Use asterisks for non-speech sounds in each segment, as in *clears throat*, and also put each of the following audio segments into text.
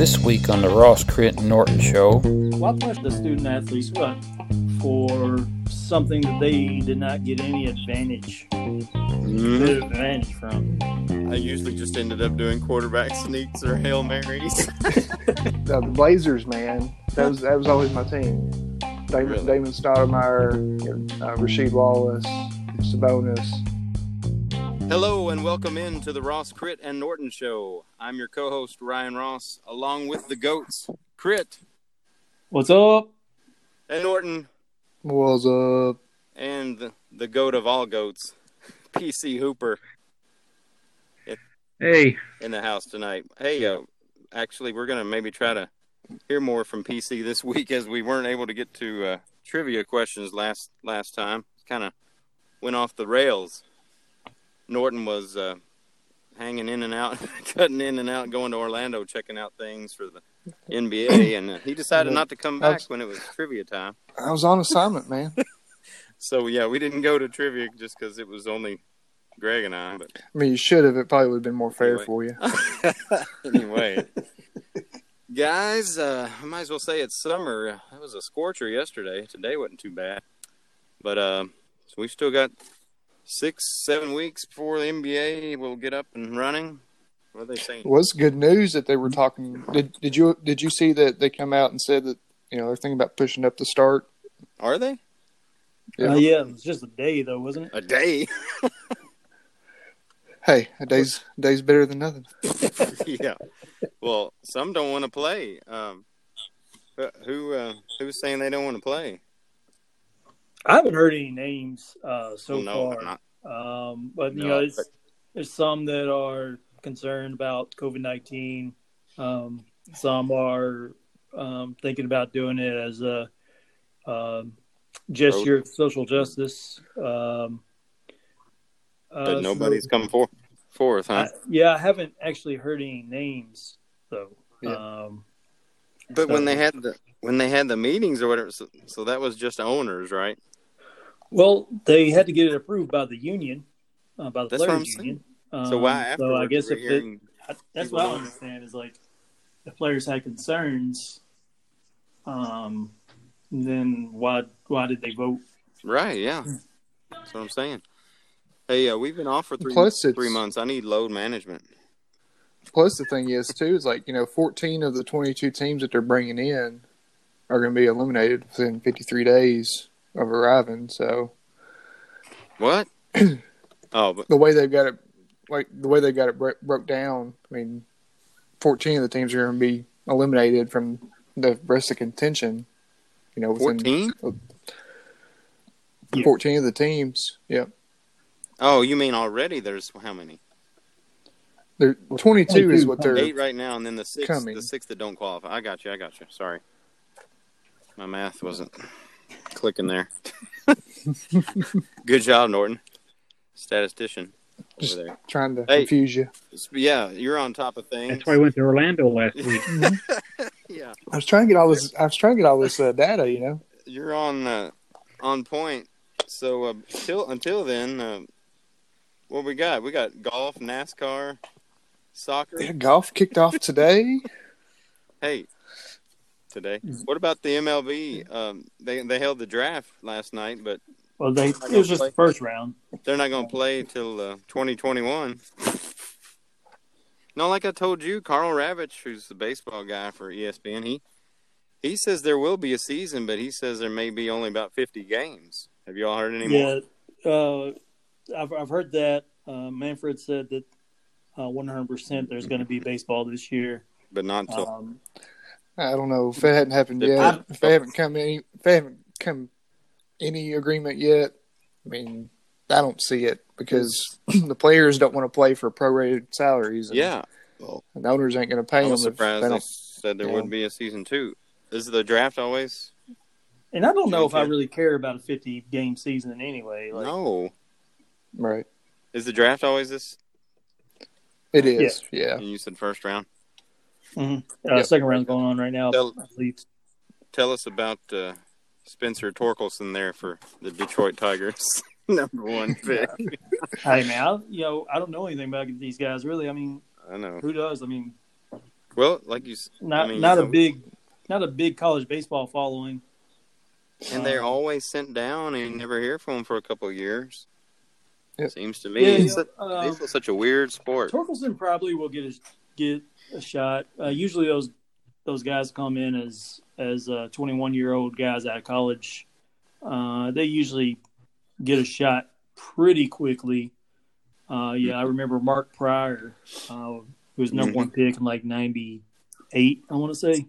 This week on the Ross Crit Norton Show, Why punish the student athletes what, for something that they did not get any advantage, good advantage from? I usually just ended up doing quarterback sneaks or hail marys. *laughs* Uh, the Blazers, man, that was that was always my team. Damon, Really? Damon Stoudamire, uh, Rasheed Wallace, Sabonis. Hello and welcome in to the Ross Crit and Norton Show. I'm your co-host Ryan Ross, along with the goats Crit What's up? and Norton, What's up? and the, the goat of all goats, PC Hooper, hey, in the house tonight. Hey, uh, actually, we're gonna maybe try to hear more from PC this week as we weren't able to get to uh, trivia questions last last time. It kind of went off the rails. Norton was uh, hanging in and out, *laughs* cutting in and out, going to Orlando, checking out things for the NBA, *clears throat* and uh, he decided not to come back That's- when it was trivia time. I was on assignment, man. *laughs* So yeah, we didn't go to trivia just because it was only Greg and I. But I mean, you should have. It probably would have been more fair Anyway. for you. *laughs* anyway, guys, uh, I might as well say it's summer. It was a scorcher yesterday. Today wasn't too bad, but uh, so we've still got six, seven weeks before the NBA will get up and running. What are they saying? It was good news that they were talking. Did did you did you see that they come out and said that you know they're thinking about pushing up the start? Are they Yeah. Uh, yeah, it was just a day though, wasn't it? a day? *laughs* Hey, a day's a day's better than nothing. *laughs* yeah. Well, some don't want to play. Um, who- who uh, who's saying they don't want to play? I haven't heard any names uh, so no, far. not. Um, but you know, it's, but- there's some that are concerned about COVID nineteen. Um, some are um, thinking about doing it as a um gesture of social justice. Um, uh, But so- nobody's come for, forth, huh? I, yeah, I haven't actually heard any names though. Yeah. Um, But when they had the when they had the meetings or whatever, so, so that was just owners, right? Well, they had to get it approved by the union, uh, by the That's players saying. union. So why Um. So I guess if it, I, that's what I understand is like if players had concerns, um, then why why did they vote? right? Yeah, that's what I'm saying. Hey, uh, we've been off for three three months. I need load management. Plus, the thing is too is like you know, fourteen of the twenty-two teams that they're bringing in are going to be eliminated within fifty-three days of arriving. So What? *clears throat* oh, but the way they've got it, like the way they got it bro- broke down, I mean, fourteen of the teams are going to be eliminated from the rest of contention. You know, within fourteen? Yeah. 14 of the teams. Yeah, Oh, you mean already? There's how many? they're twenty-two is what they're. Eight right now, and then the six coming. the six that don't qualify. I got you. I got you. Sorry, my math wasn't clicking there. Good job, Norton, statistician Just- over there. Trying to Hey. confuse you. Yeah, you're on top of things. That's why I went to Orlando last *laughs* week. yeah, I was trying to get all this. I was trying to get all this uh, data. You know, you're on uh, on point. So uh, till until then, uh, what we got? We got golf, NASCAR, soccer. Yeah, golf kicked off today. Hey, today. What about the MLB? Um, they they held the draft last night, but Well, they it was just play. the first round. they're not going to play until uh, 2021. No, like I told you, Karl Ravech, who's the baseball guy for ESPN, he he says there will be a season, but he says there may be only about 50 games. Have you all heard any more? Yeah, uh, I've I've heard that. Uh, Manfred said that uh, one hundred percent there's going to be baseball this year. But not until Um, I don't know if it hadn't happened They- yet. If they haven't come any, if they haven't come any agreement yet, I mean, I don't see it because *clears throat* the players don't want to play for prorated salaries. And yeah. and the owners ain't going to pay I them. was if surprised they they don't. said there yeah. would be a season two. Is the draft always? and I don't know if I really care about a fifty game season anyway. Like, no. Right, Is the draft always this? it is. Yeah, You said first round. Mhm. uh, Yep. second round's going on right now. Tell- I believe. Tell us about uh, Spencer Torkelson there for the Detroit Tigers. *laughs* Number one *laughs* pick. Hey man, I, you know I don't know anything about these guys really. I mean, I know. who does? I mean, Well, like you, not I mean, not a so- big not a big college baseball following. and they're always sent down, and you never hear from them for a couple of years. Yep. Seems to me, Yeah, it's, yeah, a- um, baseball's such a weird sport. Torkelson probably will get his get a shot. Uh, usually those those guys come in as as uh, 21 year old guys out of college. Uh, they usually get a shot pretty quickly. Uh, yeah, I remember Mark Prior, uh, who was number Mhm. one pick in like '98. I want to say.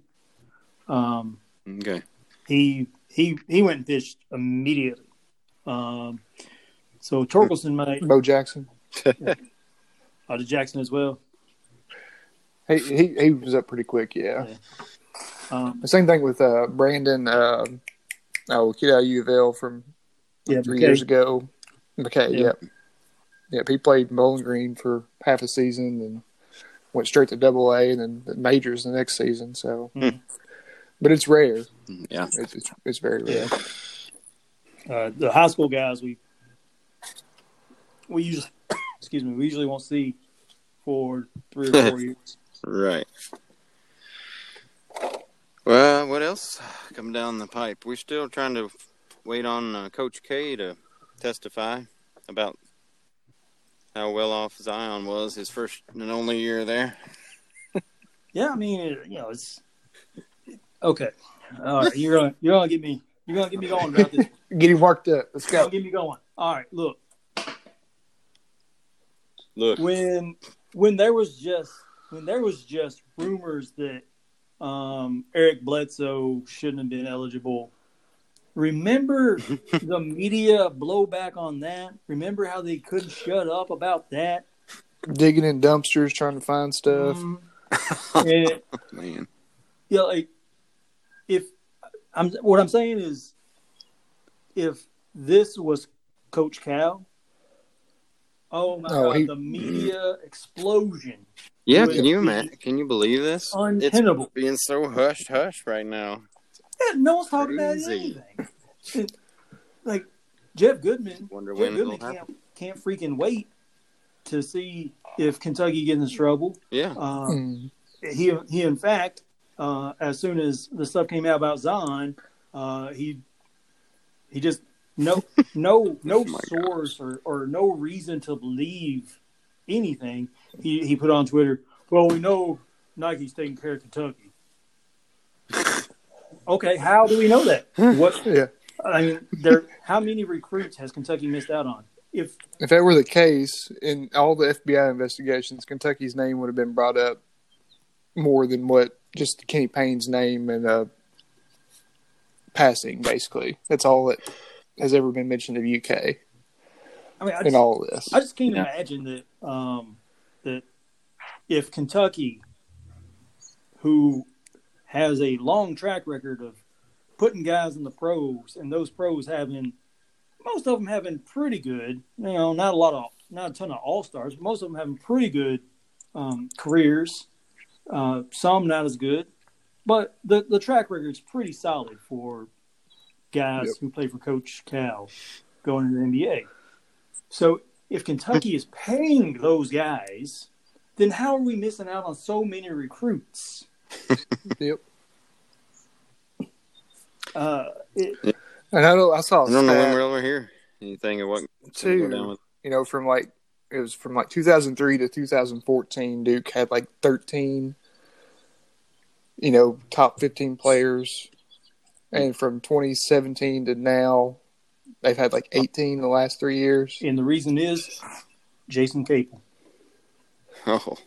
Um, Okay, he he he went and pitched immediately. Um, so Torkelson might Bo Jackson. *laughs* uh, to Jackson as well. He, he he was up pretty quick. Yeah. Um, The same thing with uh, Brendan. Uh, oh, kid out of U of L from yeah, three McKay. years ago. McKay. Yeah. Yep. Yep. He played Bowling Green for half a season and went straight to Double A and then the majors the next season. So, Hmm. but it's rare. yeah, It's it's, it's very rare. uh, the high school guys we we usually *coughs* excuse me we usually won't see for three or four *laughs* years. Right. Well, what else coming down the pipe? We're still trying to wait on uh, Coach K to testify about how well off Zion was his first and only year there. *laughs* Yeah, I mean it, you know it's okay. All right, you're gonna you're gonna get me you're gonna get me going about this. *laughs* Get him worked up. Let's go. get me going. All right, look Look, when when there was just when there was just rumors that um, Eric Bledsoe shouldn't have been eligible. Remember *laughs* the media blowback on that? Remember how they couldn't shut up about that? Digging in dumpsters, trying to find stuff. Mhm. *laughs* And, man, yeah, like if I'm what I'm saying is if this was Coach Cal, oh my Oh, god, he- the media explosion. yeah, can you be imagine? Can you believe this? untenable. It's being so hushed, hushed right now. Yeah, no one's talking about anything. *laughs* Like Jeff Goodman, Wonder Jeff when Goodman it'll happen. can't can't freaking wait to see if Kentucky gets in trouble. Yeah, Uh, Mm. he he in fact, uh, as soon as the stuff came out about Zion, uh, he he just no no *laughs* no Oh my source or, or no reason to believe anything. He he put on Twitter. Well, we know Nike's taking care of Kentucky. okay, how do we know that? What *laughs* Yeah. I mean, there. How many recruits has Kentucky missed out on? If If that were the case in all the FBI investigations, Kentucky's name would have been brought up more than what just Kenny Payne's name and uh, passing. Basically, that's all that has ever been mentioned of UK I mean, I in just, all this. I just can't Yeah. imagine that um, that if Kentucky, who has a long track record of putting guys in the pros, and those pros having most of them having pretty good, you know, not a lot of, not a ton of all stars, but most of them having pretty good um, careers. Uh, some not as good, but the the track record's pretty solid for guys Yep. who play for Coach Cal going to the NBA. So if Kentucky is paying those guys, then how are we missing out on so many recruits? *laughs* Yep. Uh, it, And I, don't, I saw a I don't know when we're over here. Anything of what Two. go down with? you know, from like it was from like 2003 to 2014. Duke had like 13, you know, top 15 players, and from 2017 to now, they've had like 18 in the last three years. and the reason is Jason Capel. Oh,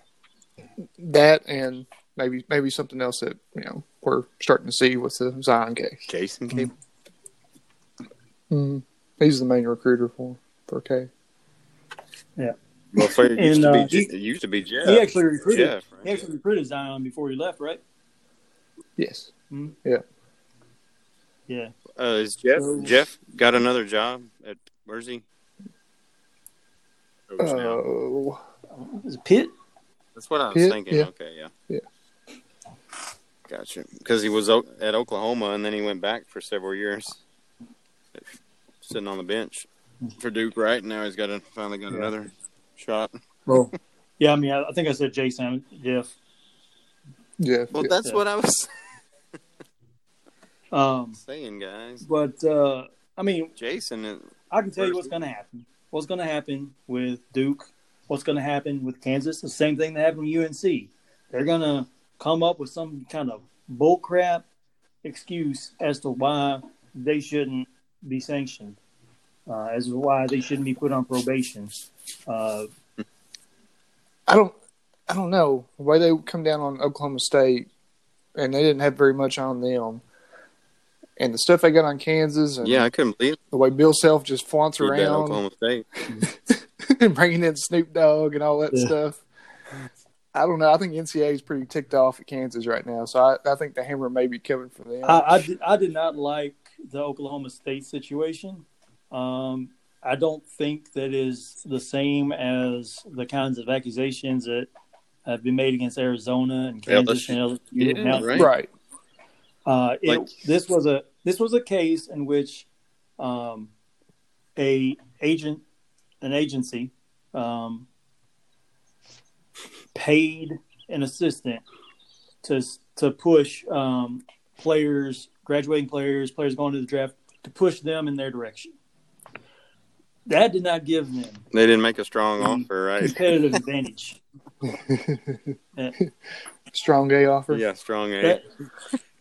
That and maybe maybe something else that you know we're starting to see with the Zion case. Jason Capel. Mm-hmm. He's the main recruiter for for K. Yeah. Well, for, it used And, to uh, be Je- he- it used to be Jeff. He actually recruited. Jeff, right? He actually recruited Zion before he left, right? Yes. Yeah. Uh, is Jeff So- Jeff got another job at where's he? Coach now. Oh, Is it Pitt? That's what I was Pitt, thinking. yeah. Okay, yeah, Yeah. Gotcha. Because he was o- at Oklahoma and then he went back for several years, sitting on the bench for Duke. Right And now he's got a, finally got Yeah. another shot. Well, *laughs* yeah. I mean, I, I think I said Jason Jeff. Yeah. Well, yeah. that's Yeah. what I was Um, saying, guys. but uh, I mean, Jason, is- I can tell you what's going to happen. What's going to happen with Duke? What's going to happen with Kansas? The same thing that happened with UNC. They're going to come up with some kind of bullcrap excuse as to why they shouldn't be sanctioned, uh, as to why they shouldn't be put on probation. Uh, I don't. I don't know the way they come down on Oklahoma State, and they didn't have very much on them. And the stuff they got on Kansas, and yeah, I couldn't believe the way Bill Self just flaunts beat around Oklahoma State. *laughs* and bringing in Snoop Dogg and all that Yeah. stuff. I don't know. I think NCAA is pretty ticked off at Kansas right now, so I, I think the hammer may be coming for them. I, I, did, I did not like the Oklahoma State situation. Um, I don't think that is the same as the kinds of accusations that have been made against Arizona and Kansas and LSU. Yeah, right. right. Uh, it, Like- this was a this was a case in which um, a agent, an agency, um, paid an assistant to to push um, players, graduating players, players going to the draft, to push them in their direction. That did not give them They didn't make a strong offer, right? competitive *laughs* advantage. *laughs* Strong gay offer. Yeah, strong A. That,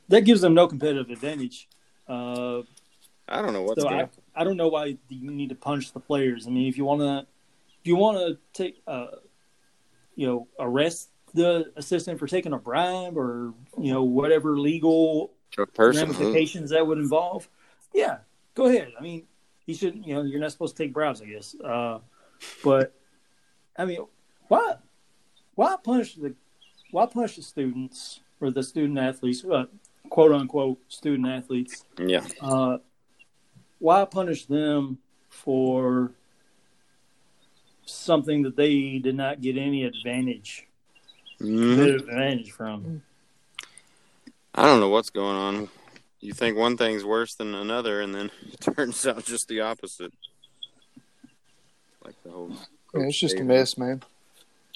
that gives them no competitive advantage. Uh, I don't know what's so. I, I don't know why you need to punch the players. I mean, if you want to, if you want to take, uh, you know, arrest the assistant for taking a bribe or you know whatever legal ramifications that would involve, yeah, go ahead. I mean, he shouldn't. You know, you're not supposed to take bribes, I guess. Uh, but I mean, why, why punish the, why punish the students or the student athletes, uh, quote unquote student athletes? Yeah. uh, why punish them for something that they did not get any advantage, Mhm. advantage from? I don't know what's going on. You think one thing's worse than another, and then *laughs* it turns out just the opposite. Like the whole. Yeah, it's just a mess, man.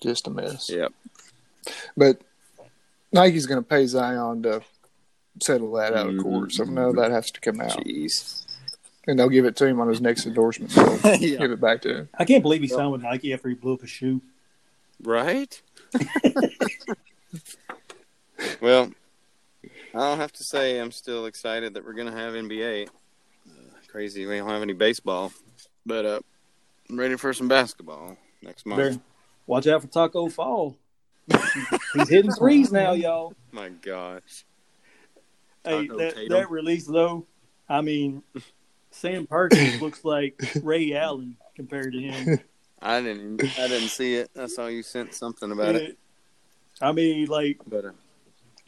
Just a mess. Yep. But Nike's going to pay Zion to settle that out of court. So no, that has to come out, Jeez. and they'll give it to him on his next endorsement. So *laughs* Yeah. give it back to him. I can't believe he signed with Nike after he blew up his shoe. Right? *laughs* well, I'll have to say I'm still excited that we're going to have NBA. Uh, crazy we don't have any baseball, but uh, I'm ready for some basketball next month. There, watch out for Tacko Fall. He's hitting threes now, y'all. My gosh. Hey, that, Tatum. that release though, I mean, Sam Perkins *coughs* looks like Ray Allen compared to him. I didn't I didn't see it. I saw you sent something about it. I mean, like But uh,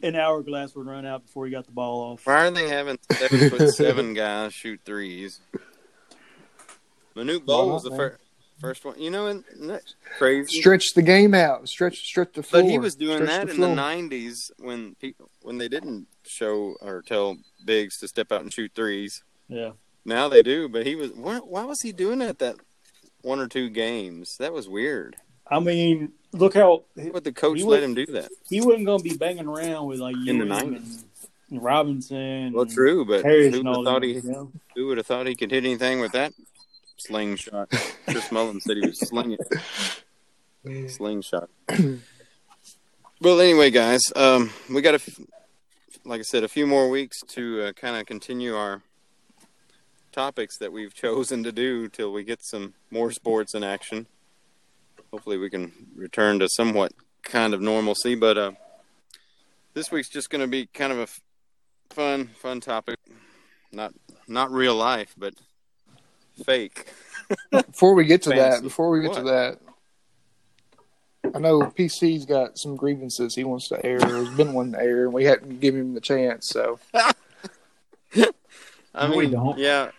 an hourglass would run out before he got the ball off. why are they having seven foot *laughs* seven guys shoot threes? Manute Why Bol was the first first one. You know, and and that's crazy. Stretch the game out. Stretch stretch the floor. But he was doing Stretch that the in floor. the '90s when people when they didn't show or tell bigs to step out and shoot threes. Yeah. Now they do, but he was why, why was he doing that that one or two games? That was weird. I mean, look how Why would the coach let him do that? he wasn't going to be banging around with like In the 90s. and, and Robinson. Well, true, but Harris who would have thought he who would have thought he could hit anything with that slingshot? *laughs* Chris Mullin said he was slinging slingshot. well, anyway, guys, um, we got a, f- like I said, a few more weeks to uh, kind of continue our topics that we've *laughs* chosen to do till we get some more sports in action. Hopefully, we can return to somewhat kind of normalcy. But uh, this week's just going to be kind of a f- fun, fun topic. Not not real life, but fake. Before we get to Fantasy. that, before we get to that, I know PC's got some grievances he wants to air. There's been one to air, and we hadn't given him the chance. So *laughs* I No, we mean, don't. yeah,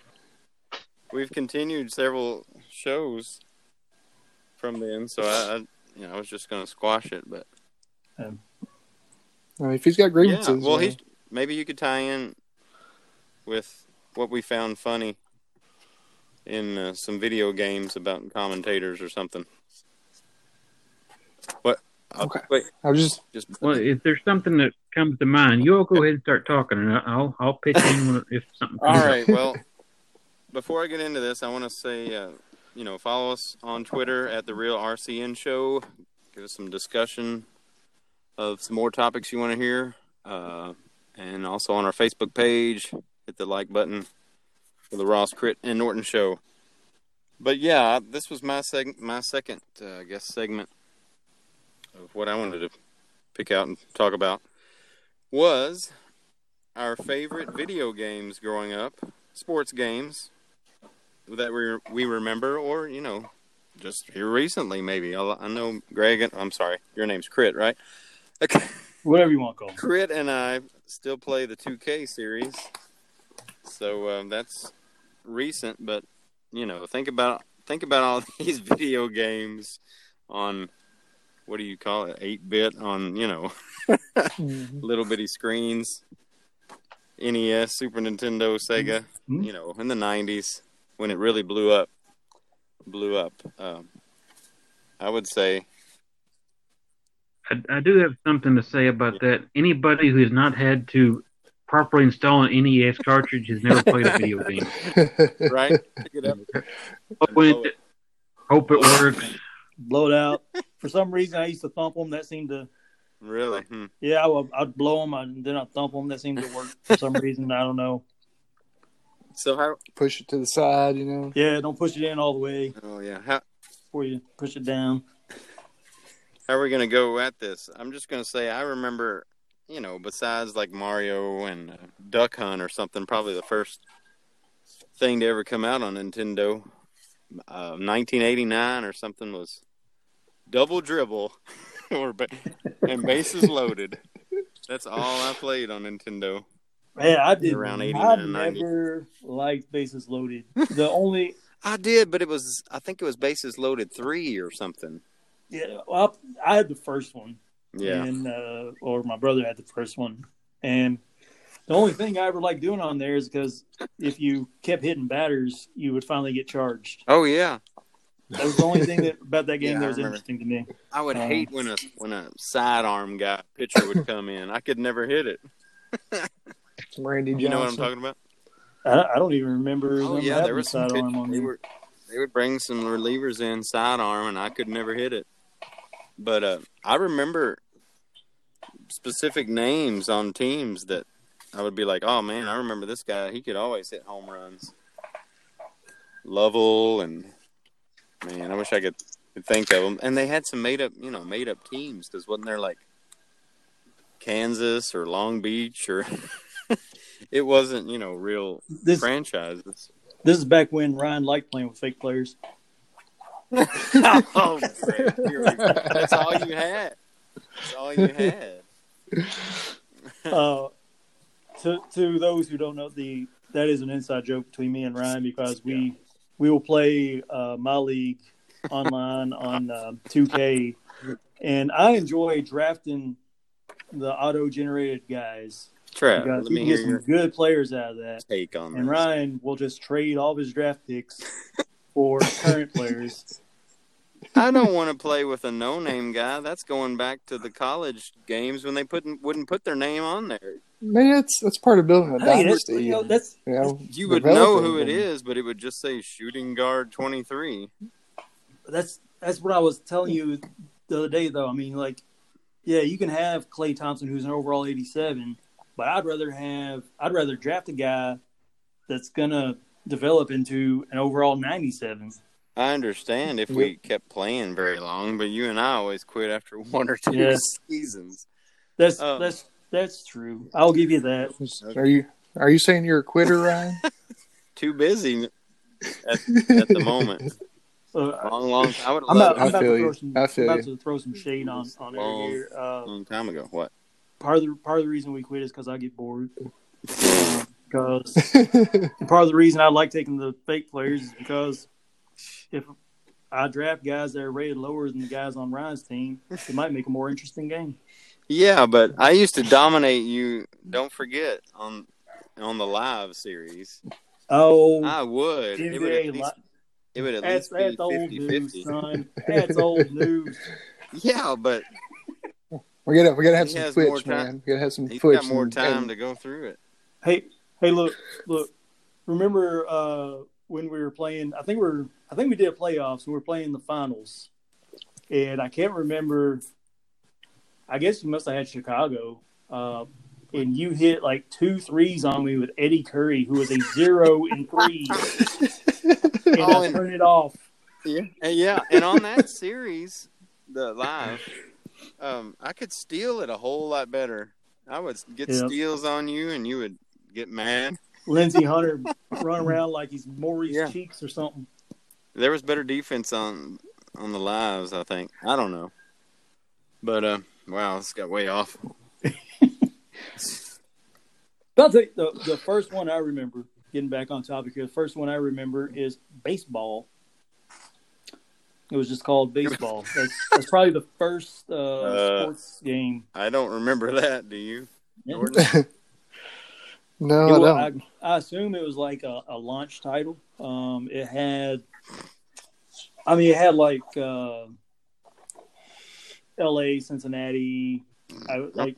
we've continued several shows from then, so I, I you know, I was just going to squash it, but um, I mean, if he's got yeah, grievances, well, you he's maybe you could tie in with what we found funny in uh, some video games about commentators or something. What Okay. Wait, I was just just Well, if there's something that comes to mind, you all go ahead and start talking, and I'll I'll pitch in when- if something. All Comes right. Well, before I get into this, I want to say, uh, you know, follow us on Twitter at the Real RCN Show. Give us some discussion of some more topics you want to hear, uh, and also on our Facebook page. Hit the like button for the Ross Crit and Norton Show. But yeah, this was my seg- my second, uh, I guess, segment of what I wanted to pick out and talk about was our favorite video games growing up, sports games that we we remember, or you know, just here recently maybe. I, I know Greg. And, I'm sorry, your name's Crit, right? Okay. *laughs* Whatever you want to call. Crit and I still play the 2K series, so um, that's recent. But you know, think about think about all *laughs* these video games on what do you call it, eight bit on you know *laughs* little bitty screens, NES, Super Nintendo, Sega. Mhm. You know, in the 90s when it really blew up, blew up. Um, I would say I, I do have something to say about that. Anybody who has not had to properly install an NES cartridge has never played a video game. *laughs* right. Pick it up. Hope it, hope it works. Blow it out. For some reason, I used to thump them. That seemed to, Really? Hmm. yeah, I would, I'd blow them and then I'd thump them. That seemed to work for some reason. I don't know. So how? push it to the side, you know. Yeah, don't push it in all the way Oh yeah. How before you push it down. how are we gonna go at this? I'm just gonna say I remember, you know, besides like Mario and uh, Duck Hunt or something, probably the first thing to ever come out on Nintendo, uh, 1989 or something was Double Dribble, *laughs* or ba- and Bases *laughs* Loaded. That's all I played on Nintendo. Man, I did. Around I 89, 90. never liked bases loaded. The only, *laughs* I did, but it was I think it was Bases Loaded three or something. yeah, well, I had the first one. Yeah. and uh, or my brother had the first one, and the only thing I ever liked doing on there is because if you kept hitting batters, you would finally get charged. Oh yeah. That was the only thing that about that *laughs* game Yeah, that was interesting to me. I would Um, hate when a when a sidearm guy pitcher would come in. I could never hit it. Some Randy Johnson. *laughs* You know what I'm talking about? I, I don't even remember. Oh yeah, there was some sidearm pitch- on they were they would bring some relievers in sidearm, and I could never hit it. But uh, I remember specific names on teams that I would be like, "Oh man, I remember this guy. He could always hit home runs." Lovell and man, I wish I could, think of them. And they had some made up, you know, made up teams because wasn't there like Kansas or Long Beach or *laughs* it wasn't, you know, real This franchises. this is back when Ryan liked playing with fake players. *laughs* oh, great. Here we go. That's all you had. That's all you had. *laughs* Uh, to to those who don't know, the that is an inside joke between me and Ryan because we we will play uh, my league online on uh, 2K, and I enjoy drafting the auto generated guys Trev, let me get some good players out of that. take on And this. Ryan will just trade all of his draft picks *laughs* for current players. I don't want to play with a no-name guy. That's going back to the college games when they put wouldn't put their name on there. Man, that's that's part of building a Hey, that's, dynasty. you know, that's you know, You would know who it is, but it would just say shooting guard 23. that's that's what I was telling you the other day, though. I mean, like, yeah, you can have Klay Thompson, who's an overall eighty-seven, but I'd rather have I'd rather draft a guy that's gonna develop into an overall ninety-seven. I understand if we kept playing very long, but you and I always quit after *laughs* one or two Yeah. seasons. That's Oh. that's that's true. I'll give you that. Are you are you saying you're a quitter, Ryan? *laughs* Too busy at, at the moment. *laughs* Uh, Long, long. I would I'm love about, I'm about to throw some, I feel I'm about to throw some shade on on it here. a Uh, long time ago. What? part of the part of the reason we quit is because I get bored. Because *laughs* part of the reason I like taking the fake players is because if I draft guys that are rated lower than the guys on Ryan's team, it might make a more interesting game. Yeah, but I used to dominate you. Don't forget on on the live series. Oh, I would. It would at NBA, least, li- it would at that's, least be old 50 news, 50. son. That's old news. Yeah, but We gotta we gotta have some has more footage, time. man. We gotta have some He's footage. got more time and- to go through it. Hey, hey, look, look. Remember uh, when we were playing? I think we are I think we did playoffs. and We were playing the finals, and I can't remember. I guess you must have had Chicago, uh, and you hit like two threes on me with Eddie Curry, who was a zero in threes, and *laughs* Oh, I and- turned it off. Yeah, and yeah, and on that series, the live, um, I could steal it a whole lot better. I would get Yep. steals on you, and you would get mad. Lindsey *laughs* Hunter run around like he's Maurice Yeah. Cheeks or something. There was better defense on on the lives, I think. I don't know, but uh, wow, this got way off. I'll tell you, the, the first one I remember, getting back on topic here, the first one I remember is baseball. It was just called baseball. *laughs* That's, that's probably the first uh, Uh, sports game. I don't remember that. Do you? Yeah. *laughs* Jordan? no, It I don't. I, I assume it was like a, a launch title. Um, it had, I mean, it had like uh, L.A., Cincinnati. I, like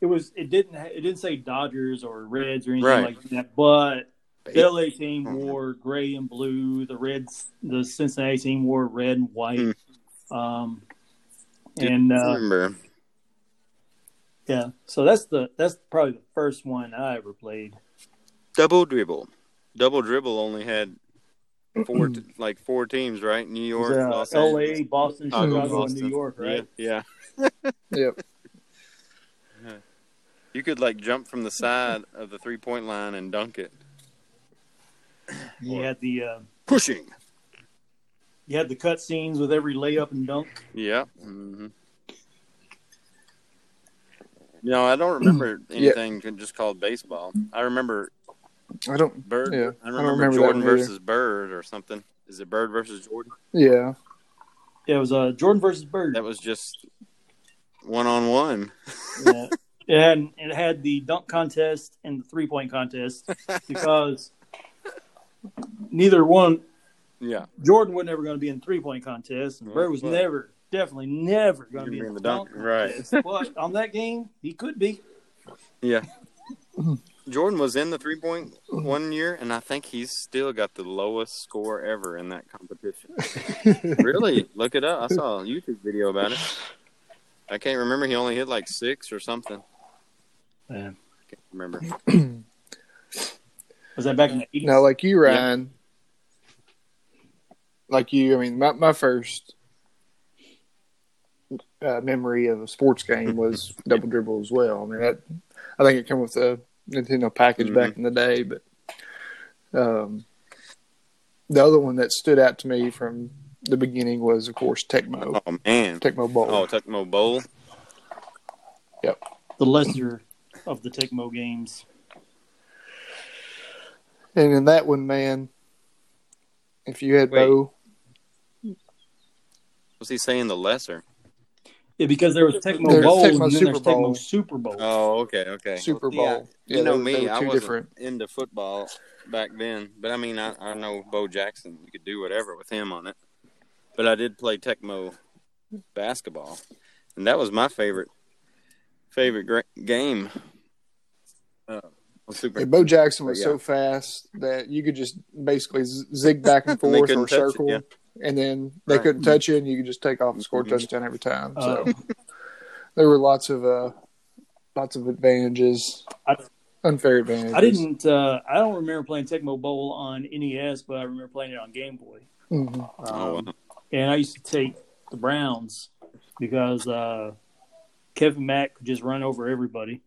it was. It didn't. Ha- it didn't say Dodgers or Reds or anything Right. like that. But the LA team wore gray and blue. The Reds, the Cincinnati team wore red and white. Um, and uh, remember? Yeah, so that's the that's probably the first one I ever played. Double dribble. Double dribble only had *clears throat* four, t- like four teams, right? New York, Uh, Los L.A., Angeles, Boston, Chicago, Chicago, and Boston. New York, right? Yeah, *laughs* Yep. You could like jump from the side of the three point line and dunk it. You had the uh, Pushing. you had the cut scenes with every layup and dunk. Yeah. No, I don't *clears throat* remember Yeah. anything just called baseball. I remember I don't. Bird. Yeah, I I don't remember, remember Jordan versus Bird or something. Is it Bird versus Jordan? Yeah. Yeah, it was uh, Jordan versus Bird. That was just one on one. Yeah. *laughs* And it had the dunk contest and the three point contest *laughs* because neither one Yeah. Jordan was never going to be in the three point contest, and Bird was Right. never, definitely never going to be in the dunk. Right. But on that game, he could be. Yeah. *laughs* Jordan was in the three point one year, and I think he's still got the lowest score ever in that competition. *laughs* really? Look it up. I saw a YouTube video about it. I can't remember. He only hit like six or something. Yeah. Can't remember. *clears throat* Was that back in the 80s? No, like you, Ryan. Like you, I mean, my my first uh, memory of a sports game was *laughs* double dribble as well. I mean, that I think it came with the Nintendo package back in the day, but um, the other one that stood out to me from the beginning was, of course, Tecmo, Oh man. Tecmo Bowl. Oh, Tecmo Bowl. Yep. The lesser of the Tecmo games. And in that one, man, if you had Wait. Bo, Was he saying the lesser? Yeah, because there was Tecmo There's Bowl Tecmo and then Super there's Bowl. Tecmo Super Bowl. Oh, okay, okay. Super Bowl. Yeah, you know they were- they me, I wasn't different. into football back then, but I mean, I, I know Bo Jackson. You could do whatever with him on it. But I did play Tecmo basketball, and that was my favorite favorite gra- game. Uh, Super. Yeah, Bo Jackson was Yeah. so fast that you could just basically zig back and *laughs* And forth couldn't or touch it, circle, yeah. And then they Right. couldn't touch you, and you could just take off and score a Mhm. touchdown every time. So Uh, there were lots of uh, lots of advantages, I- unfair advantages. I didn't. Uh, I don't remember playing Tecmo Bowl on NES, but I remember playing it on Game Boy. Mhm. Um, Oh, wow. And I used to take the Browns because uh, Kevin Mack could just run over everybody.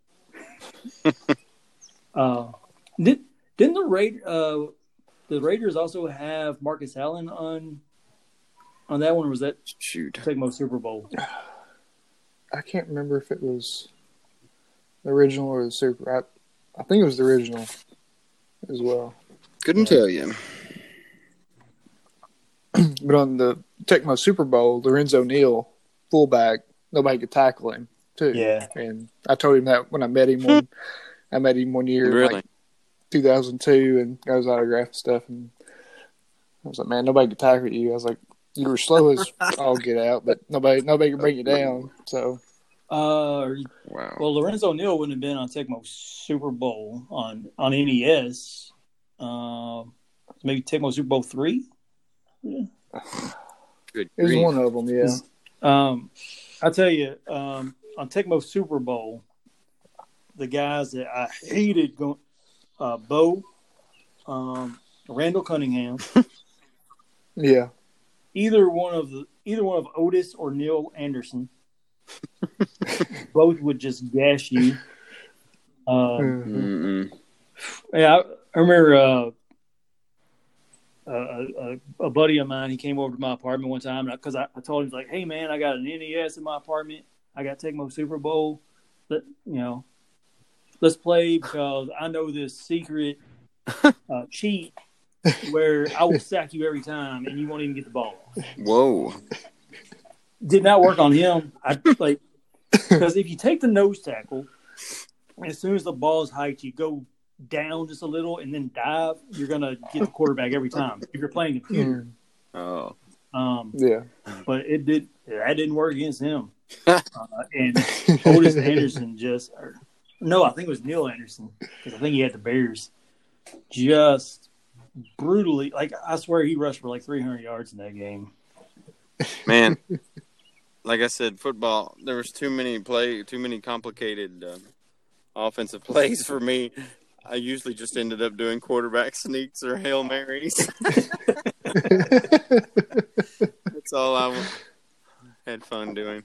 *laughs* uh, did didn't the Raid uh, the Raiders also have Marcus Allen on on that one? Or was that Shoot. Tecmo Super Bowl? *sighs* I can't remember if it was the original or the super. I, I think it was the original as well. Couldn't tell you. *clears throat* But on the Tecmo Super Bowl, Lorenzo Neal, fullback, nobody could tackle him too. Yeah. And I told him that when I met him one, I met him one year, Really? like 2002, and got his autograph and stuff. And I was like, man, nobody could tackle you. I was like, you were slow as *laughs* all get out, but nobody, nobody can bring you down. So Uh, Wow. well, Lorenzo Neal wouldn't have been on Tecmo Super Bowl on on NES. Um, maybe Tecmo Super Bowl three. *sighs* Good It was one of them, yeah. Um, I tell you, um, on Tecmo Super Bowl, the guys that I hated going, uh, Bo, um, Randall Cunningham, *laughs* Yeah. Either one of the either one of Ottis or Neal Anderson, *laughs* both would just gash you. Um. Yeah, I, I remember uh, a, a, a buddy of mine. He came over to my apartment one time because I, I told him like, "Hey man, I got an NES in my apartment. I got Tecmo Super Bowl. Let you know, let's play because I know this secret *laughs* uh, cheat where I will sack you every time and you won't even get the ball. Whoa. Did not work on him. I like because if you take the nose tackle, as soon as the ball is hiked, you go down just a little and then dive. You're gonna get the quarterback every time if you're playing computer. Mm. Oh. Um, Yeah. but it did that didn't work against him. *laughs* Uh, and Ottis Anderson just or, no, I think it was Neal Anderson because I think he had the Bears. Just brutally, like I swear he rushed for like 300 yards in that game. Man. *laughs* like I said, football. There was too many play, too many complicated uh, offensive *laughs* plays for me. I usually just ended up doing quarterback *laughs* sneaks or hail marys. That's all I w- had fun doing.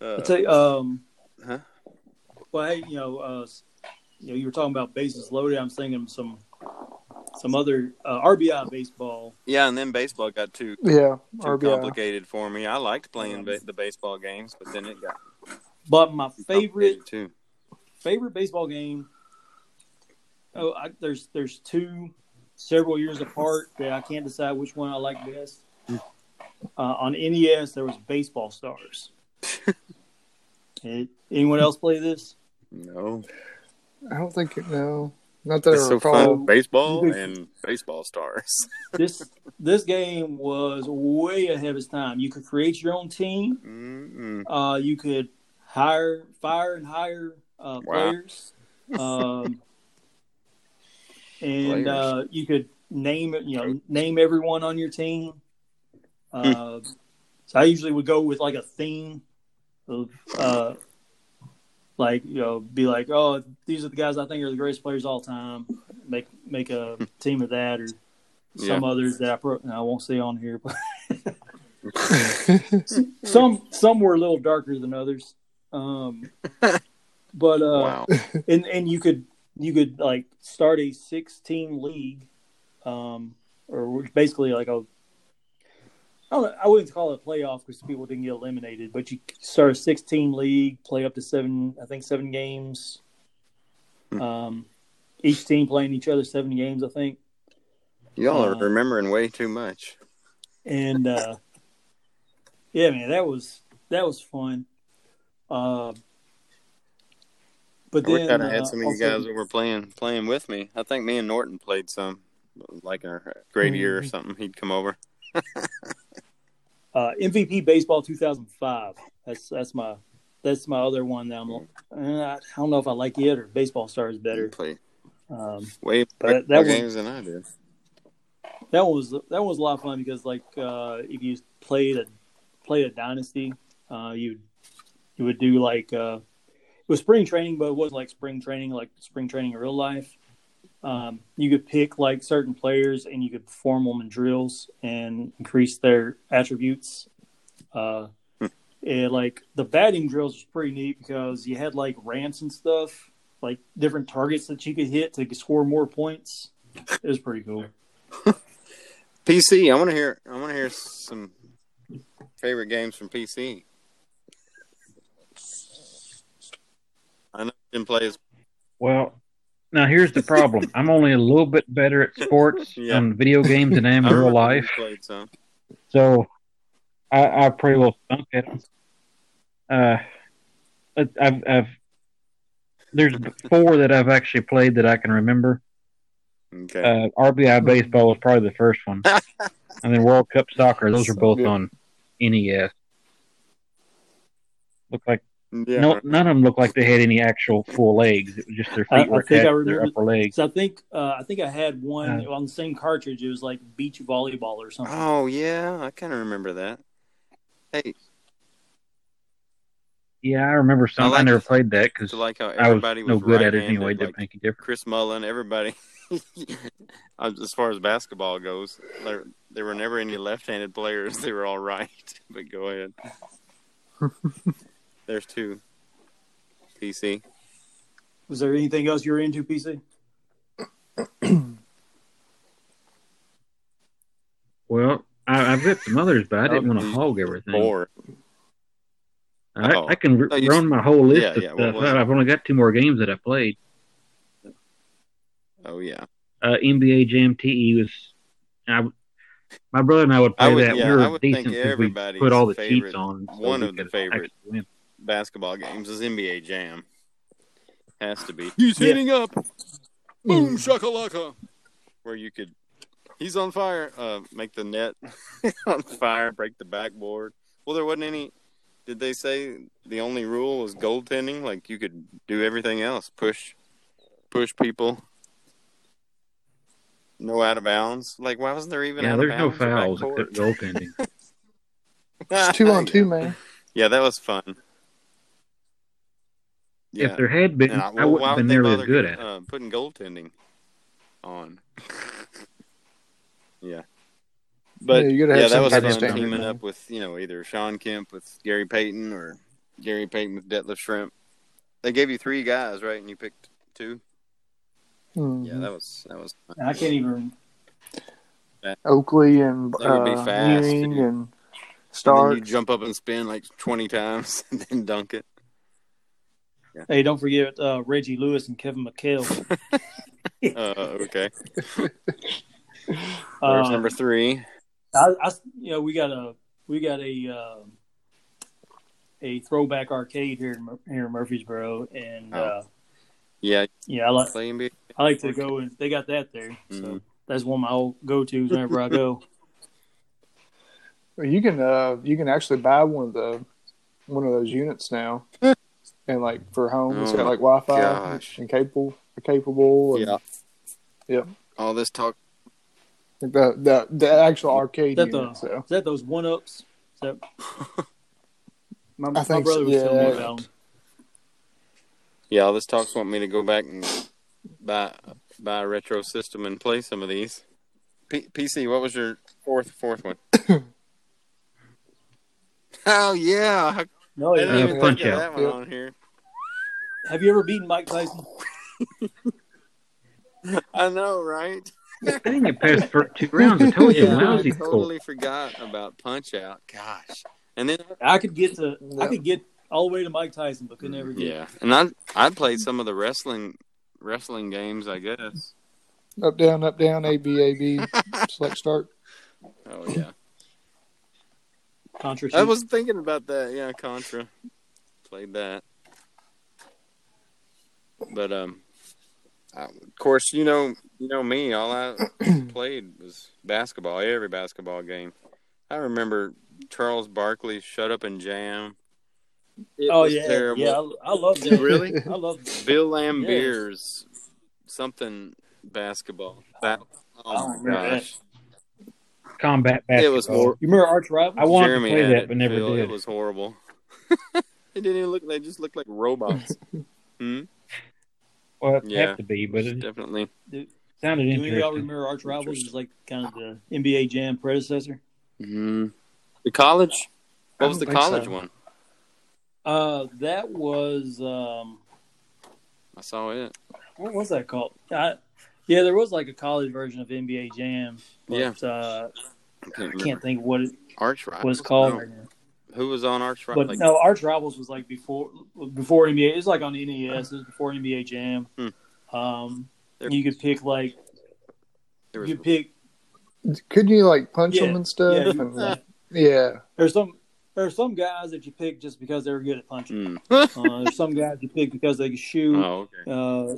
Uh, I tell you, um, Huh? well, hey, you know, uh, you know, you were talking about bases loaded. I'm thinking some some other uh, RBI baseball. yeah, and then baseball got too Yeah. too RBI. complicated for me. I liked playing ba- the baseball games, but then it got But my favorite too. favorite baseball game. Oh, I, there's there's two several years apart that I can't decide which one I like best. Uh, on NES, there was Baseball Stars. *laughs* Eh, anyone else play this? No, I don't think it, no. Not that it's I so recall. fun. Baseball and baseball stars. *laughs* This this game was way ahead of its time. You could create your own team. Mm-mm. Uh, you could hire, fire, and hire uh, Wow. players, um, *laughs* and Players. uh, you could name it. You know, name everyone on your team. Uh, so I usually would go with like a theme of, uh, like you know, be like, oh, these are the guys I think are the greatest players of all time. Make make a *laughs* team of that or some others that I, pro- I won't say on here, but *laughs* some some were a little darker than others. Um, *laughs* but uh, wow. and and you could you could like start a six team league, um, or basically like a. I, I wouldn't call it a playoff because people didn't get eliminated, but you start a six team league, play up to seven, I think seven games. Hmm. Um, each team playing each other seven games, I think. Y'all are Uh, remembering way too much. and uh, yeah, man, that was that was fun. Uh, but I then have had uh, some of you also- guys over playing playing with me. I think me and Norton played some, like in our grade year or Mhm. something. He'd come over. *laughs* uh, MVP baseball 2005. That's that's my that's my other one. That I'm uh, I don't know if I like it or baseball stars better. played Um, way more that one- games than I did. that one was that one was a lot of fun because like uh, if you played a played a dynasty, uh, you you would do like uh, it was spring training, but it wasn't like spring training like spring training in real life. Um, you could pick like certain players and you could perform them in drills and increase their attributes. Uh, and like the batting drills was pretty neat because you had like ramps and stuff, like different targets that you could hit to score more points. It was pretty cool. *laughs* PC. I want to hear. I want to hear some favorite games from PC. I know you didn't play as Well, now here's the problem. *laughs* I'm only a little bit better at sports *laughs* Yeah. on video games than I am in real life. Played some. So I, I pretty well stunk at them. Uh, I've, I've there's four that I've actually played that I can remember. Okay. Uh, RBI baseball was probably the first one, *laughs* and then World Cup soccer. Those are both Yeah. on NES. Look like Yeah. No, none of them looked like they had any actual full legs. It was just their feet I were think I remember- their upper legs. So I think uh, I think I had one Uh. on the same cartridge. It was like beach volleyball or something. Oh yeah, I kind of remember that. Hey, Yeah, I remember some. I, I never played that because to like how I was everybody no good at it right-handed, anyway. Didn't make a difference. Chris Mullin, everybody. *laughs* as far as basketball goes, there there were never any left-handed players. *laughs* They were all right. *laughs* But go ahead. There's two. PC. Was there anything else you were into, PC? *clears throat* Well, I, I've got some others, but I didn't want to Oh, hog everything. Four. I, Oh. I can r- No, run my whole list Yeah, of yeah, stuff. was it? I've only got two more games that I played. Oh yeah. Uh, NBA Jam TE was. I, my brother and I would play I would- that. yeah, we I were would decent think because we everybody's put all the favorite- cheats on. so one of the could favorite- actually win. Basketball games is NBA Jam. Has to be. He's Yeah. hitting up. Boom shakalaka. Where you could. He's on fire. Uh, make the net *laughs* on fire. Break the backboard. Well, there wasn't any. Did they say the only rule was goaltending? Like you could do everything else. Push, push people. No out of bounds. Like why wasn't there even? Yeah, out there's of no bounds or fouls backcourt? except goaltending. *laughs* It's two on two, man. Yeah, that was fun. Yeah. If there had been, I, well, wouldn't why have been would they nearly as bother, good at it. uh, putting goaltending on. *laughs* yeah. But Yeah, yeah, you gotta have that was kind fun teaming man. up with, you know, either Shawn Kemp with Gary Payton or Gary Payton with Detlef Schrempf. They gave you three guys, right? And you picked two? Mhm. Yeah, that was that was fun. I can't even. Oakley and That would be uh, fast, Ewing dude. and And then you jump up and spin like twenty times *laughs* and then dunk it. Hey, don't forget uh, Reggie Lewis and Kevin McHale. *laughs* Uh, okay. *laughs* There's Uh, number three. I, I, you know, we got a we got a uh, a throwback arcade here in, here in Murfreesboro, and Oh. uh, Yeah, yeah, I like play NBA. I like to go and they got that there, so Mhm. that's one of my go tos whenever I go. *laughs* Well, You can uh you can actually buy one of the one of those units now, and like for home, it's Oh got like Wi-Fi gosh. and capable capable. And Yeah. Yep. All this talk. The the the actual arcade That the- So Is that those one ups? Is that *laughs* my, I my brother so, was telling me yeah. about 'em. Yeah, all this talks want me to go back and buy buy a retro system and play some of these. P- PC, what was your fourth fourth one? *coughs* oh yeah, No, I didn't even think Punch of Out. that one Yep. on here. Have you ever beaten Mike Tyson? I know, right? I didn't get past the two *laughs* rounds. I told you, Yeah, I lousy totally forgot about Punch Out. Gosh, and then I could get to I could get all the way to Mike Tyson, but could never get. yeah, and I I played some of the wrestling wrestling games. I guess. up down up down A B A B select start. Oh yeah, Contra. I was thinking about that. Yeah, Contra played that, but um, I, of course you know you know me. All I *clears throat* played was basketball. Every basketball game. I remember Charles Barkley shut up and jam. It oh was yeah, terrible. yeah. I, I love that. Really? *laughs* I love. That. Bill Laimbeer's something basketball. That, I oh my remember gosh, combat basketball. it was hor- You remember Arch Rivals? I wanted Jeremy to play had that, it, but never Phil. did. It was horrible. *laughs* it didn't even look. They just looked like robots. *laughs* hmm? Well, it Yeah. have to be, but it Definitely. sounded Do any of y'all remember Arch Rivals? It was like kind of the NBA Jam predecessor. hmm The college. What was the college so. one? Uh, that was um, I saw it. what was that called? I, yeah, there was like a college version of NBA Jam, but Yeah. uh, I can't I can't think what it Arch Rivals. was called. No. right now. Who was on Arch But Like, no, Arch Rivals was like before before NBA. It was like on NES. It was before NBA Jam. Hmm. Um, There- you could pick like there you could pick. Couldn't you like punch Yeah, them and stuff? yeah, you- like, yeah. There's some there's some guys that you pick just because they were good at punching. Hmm. Uh, there's some guys you pick because they could shoot. oh, okay. Uh,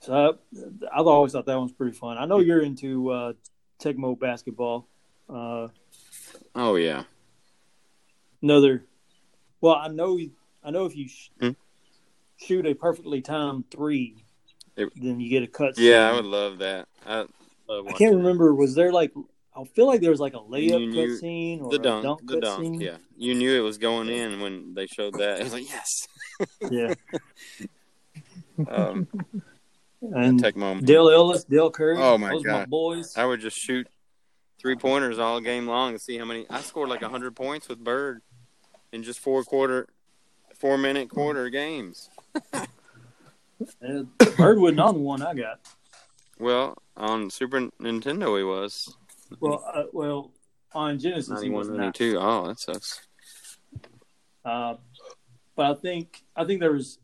so I, I've always thought that one's pretty fun. I know you're into uh, Tecmo basketball. Uh, Oh yeah. Another Well, I know. I know if you sh- Hmm? shoot a perfectly timed three, It- then you get a cut. Yeah, I would love that. I love I can't remember. Was there like? I feel like there was like a layup knew- cut scene or the a dunk, dunk the dunk. scene. Yeah, you knew it was going in when they showed that. It was like yes. *laughs* yeah. *laughs* Um, And tech moment. Dale Ellis, Dell Curry. Oh, my those my God. boys. I would just shoot three pointers all game long and see how many. I scored like hundred points with Bird in just four quarter, four minute quarter games. *laughs* Birdwood, not the one I got. Well, on Super Nintendo, he was Well, uh, well, on Genesis he 91, was not. 92. Oh, that sucks. Uh, but I think I think there was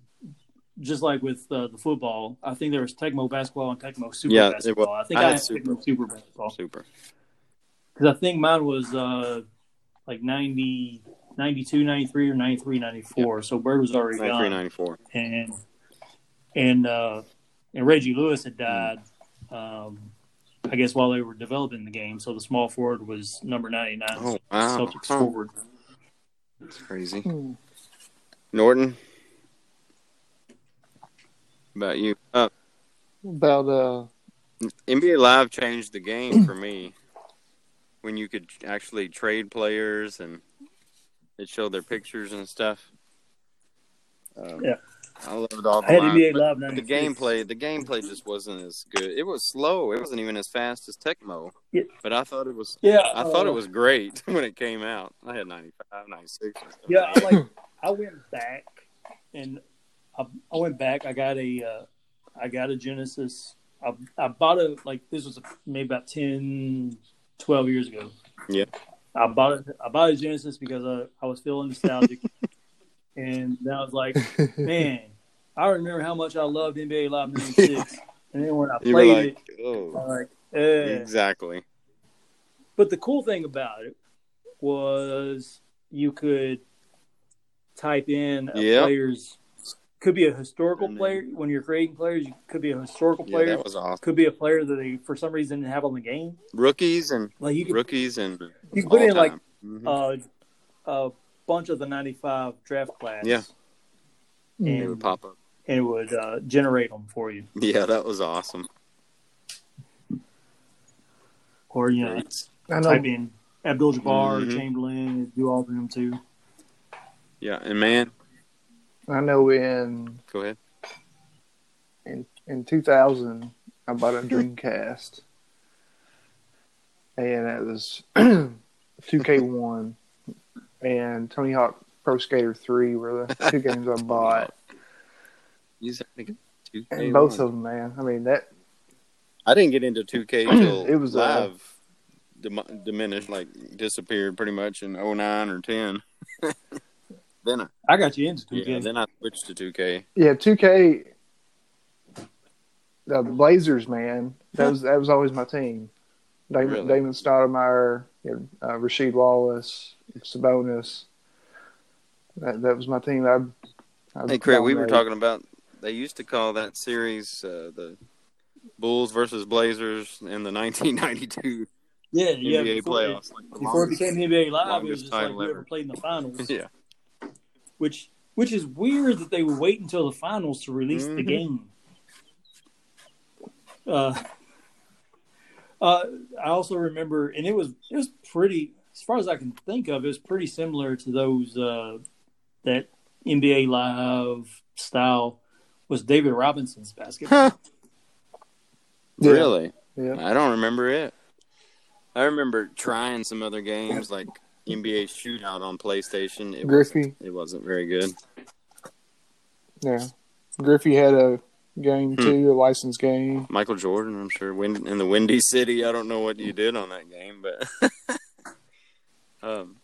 just like with uh, the football. I think there was Tecmo basketball and Tecmo Super Yeah, basketball. was- I think I I, had Super. Tecmo Super basketball Super. because I think mine was uh, like 90, 92, 93, or 93, 94. So Bird was already 93, gone, 94. and and uh, and Reggie Lewis had died. Um, I guess while they were developing the game, so the small forward was number ninety nine. Oh, wow. Celtics Huh. forward. That's crazy. Hmm. Norton, about you? Uh, About uh, NBA Live changed the game for me when you could actually trade players and it showed their pictures and stuff. Um, Yeah. I loved all the I had live, NBA but Live The gameplay, the gameplay just wasn't as good. It was slow. It wasn't even as fast as Tecmo. Yeah. But I thought it was. Yeah, I thought uh, it was great *laughs* when it came out. I had 95, 96. and. Yeah, I like I went back and I, I went back. I got a uh, I got a Genesis. I, I bought a like this was maybe about 10, 12 years ago. Yeah. I bought it. I bought a Genesis because I, I was feeling nostalgic, *laughs* and then I was like, man, I remember how much I loved NBA Live *laughs* '96, and then when I You played like, it, I oh, was like, eh. exactly. But the cool thing about it was you could type in a Yep. player's could be a historical then- player when you're creating players. You could be a historical Yeah, player. that was awesome. could be a player that they for some reason didn't have on the game. Rookies and Like you could rookies and you could put in all like time. Mhm. uh, a bunch of the '95 draft class. Yeah. and, it would pop up. and it would uh, generate them for you, Yeah, that was awesome. or you know, Great. I type in Abdul-Jabbar, Mhm. Chamberlain, do all of them too. Yeah, and man, I know. In go ahead. in in 2000, I bought a Dreamcast, *laughs* and it was *clears throat* 2K1 and Tony Hawk Pro Skater 3 were the two *laughs* games I bought, You said I think it's 2K and both of them, man. I mean that I didn't get into 2K *clears throat* till It was, live dim- diminished, like disappeared pretty much in 09 or 10. *laughs* then I, I got you into 2K. yeah, then I switched to 2K. yeah 2K. The Blazers, man, that was that was always my team. Damon, Really? Damon Stoudamire, you know, uh, Rasheed Wallace, Sabonis. That, that was my team. I, I Hey, Craig, we were talking about. They used to call that series uh, the Bulls versus Blazers in the *laughs* 1992 Yeah, yeah. Before, playoffs. Like the before it became NBA Live, it was longest just like title whoever ever. played in the *laughs* finals. yeah, Which which is weird that they would wait until the finals to release the Mhm. game. Uh, uh, I also remember, and it was it was pretty, as far as I can think of, it was pretty similar to those uh, that NBA Live style was David Robinson's basketball. Yeah. really. Yeah. I don't remember it. I remember trying some other games like NBA Shootout on PlayStation. It Griffey. wasn't, it wasn't very good. Yeah. Griffey had a game Hmm. too, a licensed game. Michael Jordan, I'm sure, Win- in the Windy City. I don't know what you did on that game, but *laughs* um,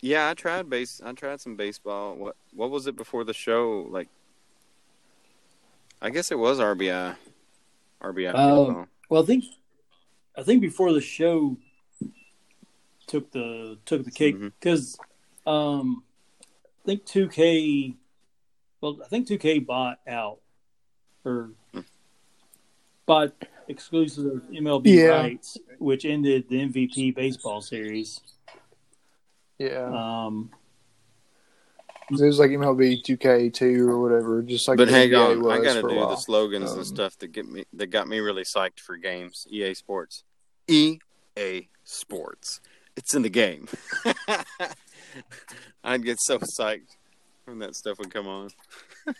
yeah, I tried base. I tried some baseball. What what was it before the show? Like, I guess it was RBI. RBI. Oh. Well, I think I think before the show took the took the cake Mhm. because um, I think two K. Well, I think two K bought out or Hmm. bought exclusive MLB Yeah. rights, which ended the MVP baseball series. Yeah. Um, It was like MLB 2K2 or whatever, just like but the hang NBA on, I gotta do the slogans Um, and stuff that get me that got me really psyched for games. EA Sports, EA Sports. It's in the game. *laughs* I'd get so psyched when that stuff would come on. *laughs*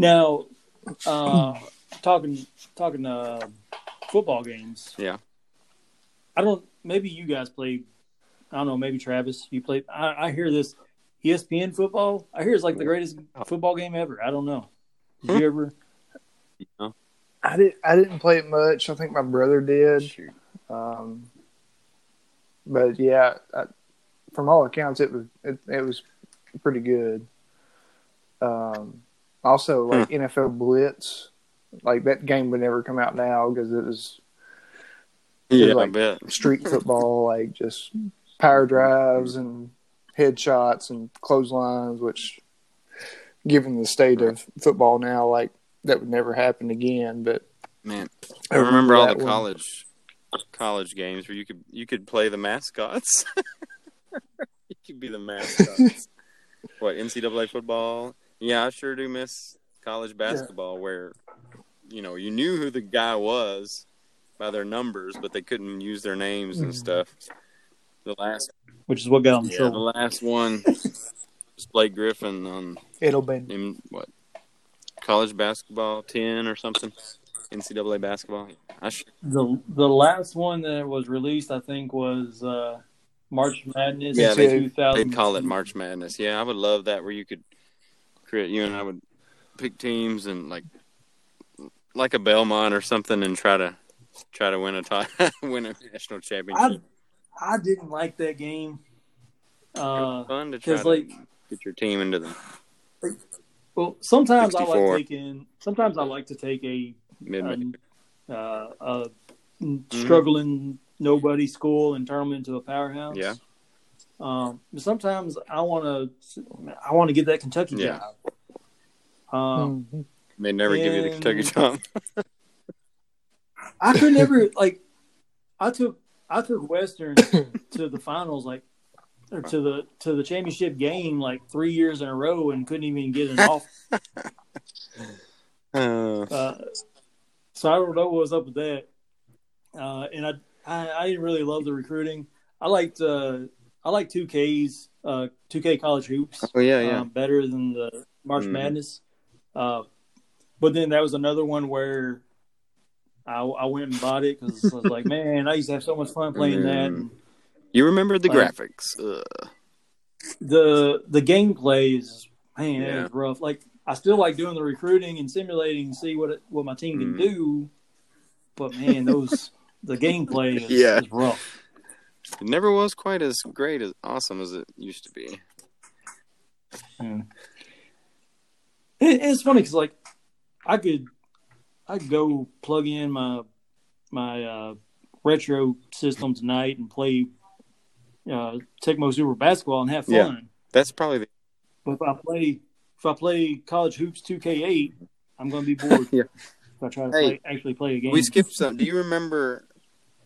Now, uh, talking talking uh, football games. Yeah. I don't. Maybe you guys played. I don't know. Maybe Travis, you played. I, I hear this ESPN football. I hear it's like the greatest football game ever. I don't know. Did you ever? I didn't. I didn't play it much. I think my brother did. Shoot. Um, but yeah, I, from all accounts, it was it, it was pretty good. Um, also, like NFL Blitz, like that game would never come out now because it was Yeah, like- I bet. street football, like just power drives and headshots and clotheslines. Which, given the state of football now, like that would never happen again. But Man, I remember all the one. college college games where you could you could play the mascots. *laughs* you could be the mascots. what NCAA football? Yeah, I sure do miss college basketball where you know you knew who the guy was by their numbers, but they couldn't use their names and Mhm. stuff. The last Which is what got them yeah, the last one was Blake Griffin on It'll be in what college basketball ten or something. NCAA basketball. I sh- The the last one that was released, I think, was uh, March Madness. Yeah, they- They'd call it March Madness. Yeah, I would love that where you could create you and I would pick teams and like like a Belmont or something and try to try to win a tie, *laughs* win a national championship. I didn't like that game. Uh, fun to try to like- get your team into the well, sometimes I like taking. Sometimes I like to take a mid. um, uh, a struggling nobody school and turn them into a powerhouse. Yeah. Um, but sometimes I want to. I want to get that Kentucky Yeah. job. Um. They never give you the Kentucky job. I could never *laughs* like. I took I took Western *coughs* to the finals like, or to the to the championship game like three years in a row and couldn't even get an *laughs* off. Uh, Uh, so I don't know what was up with that. Uh, and I, I I didn't really love the recruiting. I liked uh, I like two Ks uh, two K college hoops. oh yeah, yeah. um, better than the March Mhm. Madness. Uh, but then that was another one where I, I went and bought it because I was like, *laughs* man, I used to have so much fun playing that. Mhm. And you remember the like- graphics? Ugh. the the gameplay is man, Yeah. it was rough. Like I still like doing the recruiting and simulating and see what it, what my team can Mhm. do. But man, those the gameplay is, *laughs* Yeah. is rough. It never was quite as great as awesome as it used to be. It, it's funny because like I could I could go plug in my my uh, retro system tonight and play uh, Tecmo Super Basketball and have fun. Yeah. That's probably the But if I play if I play College Hoops 2K8, I'm going to be bored. *laughs* Yeah. If I try to Hey, play, actually play a game. We skipped some. Do you remember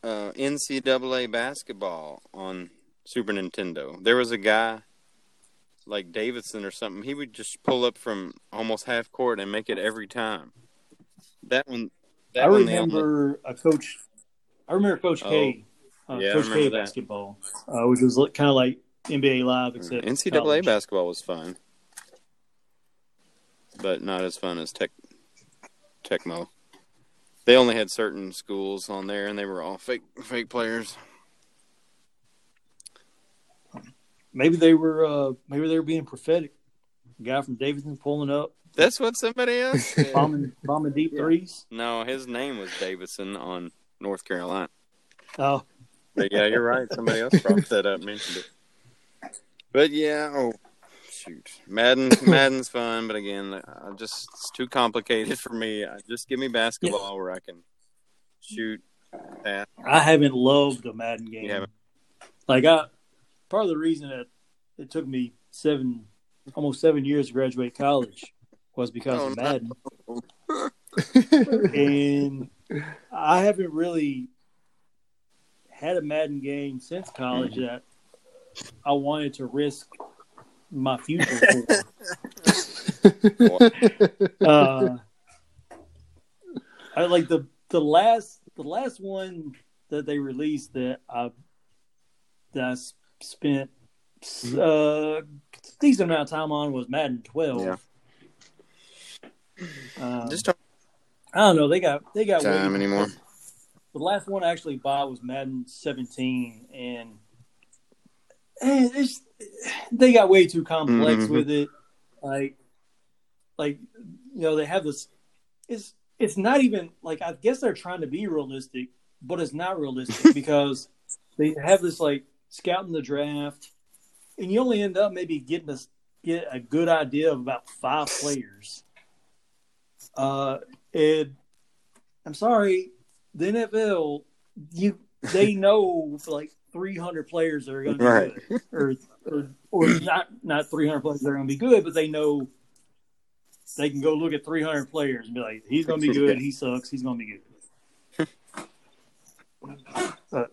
uh, NCAA basketball on Super Nintendo? There was a guy like Davidson or something. He would just pull up from almost half court and make it every time. That one. That I one, remember a coach. I remember Coach K. Uh, Oh. Yeah, coach K that. basketball, uh, which was kind of like NBA Live, except NCAA college. basketball was fun, but not as fun as Tech Tecmo. They only had certain schools on there, and they were all fake fake players. Maybe they were. Uh, maybe they were being prophetic. guy from Davidson pulling up, That's what somebody else. *laughs* Bombing, bombing deep threes. No, his name was Davidson on North Carolina. Oh, But yeah, you're right. Somebody else *laughs* brought that up, mentioned it. But yeah, oh shoot, Madden, *laughs* Madden's fun, but again, I just it's too complicated for me. I just give me basketball where I can shoot, pass. I haven't loved a Madden game. You? Like I, part of the reason that it took me seven, almost seven years to graduate college was because Oh, of no. Madden, *laughs* and I haven't really had a Madden game since college Mm-hmm. that I wanted to risk my future *laughs* for. *laughs* uh, I like the the last the last one that they released that I that I spent uh decent amount of time on was Madden 12. Yeah. Um, Just don't I don't know. They got they got way- time anymore. The last one I actually bought was Madden 17, and eh, it's, they got way too complex Mhm. with it. Like, like you know, they have this. It's it's not even like I guess they're trying to be realistic, but it's not realistic *laughs* because they have this like scouting the draft, and you only end up maybe getting a get a good idea of about five players. Uh, and I'm sorry, the NFL, you they know like 300 players that are going to be Right. good, or, or or not not 300 players that are going to be good, but they know they can go look at 300 players and be like, he's going to be *laughs* good, he sucks, he's going to be good. But *laughs* uh,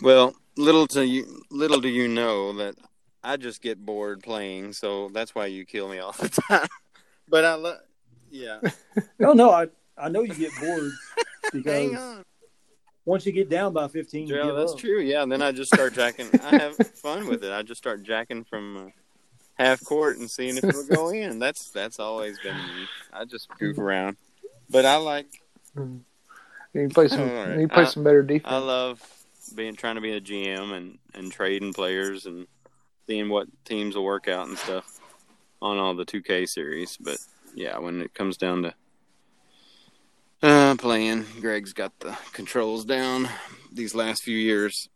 Well, little to you, little do you know that I just get bored playing, so that's why you kill me all the *laughs* time. But I love, yeah. no, oh, no, I I know you get bored because Hang on, once you get down by 15, you yeah, give that's up. true. Yeah, and then I just start jacking. *laughs* I have fun with it. I just start jacking from uh, half court and seeing if it'll go in. That's that's always been me. I just goof around, but I like. You play some. All right. You play I- some better defense. I love being trying to be a GM and and trading players and seeing what teams will work out and stuff on all the 2K series. But yeah, when it comes down to uh, playing, Greg's got the controls down these last few years.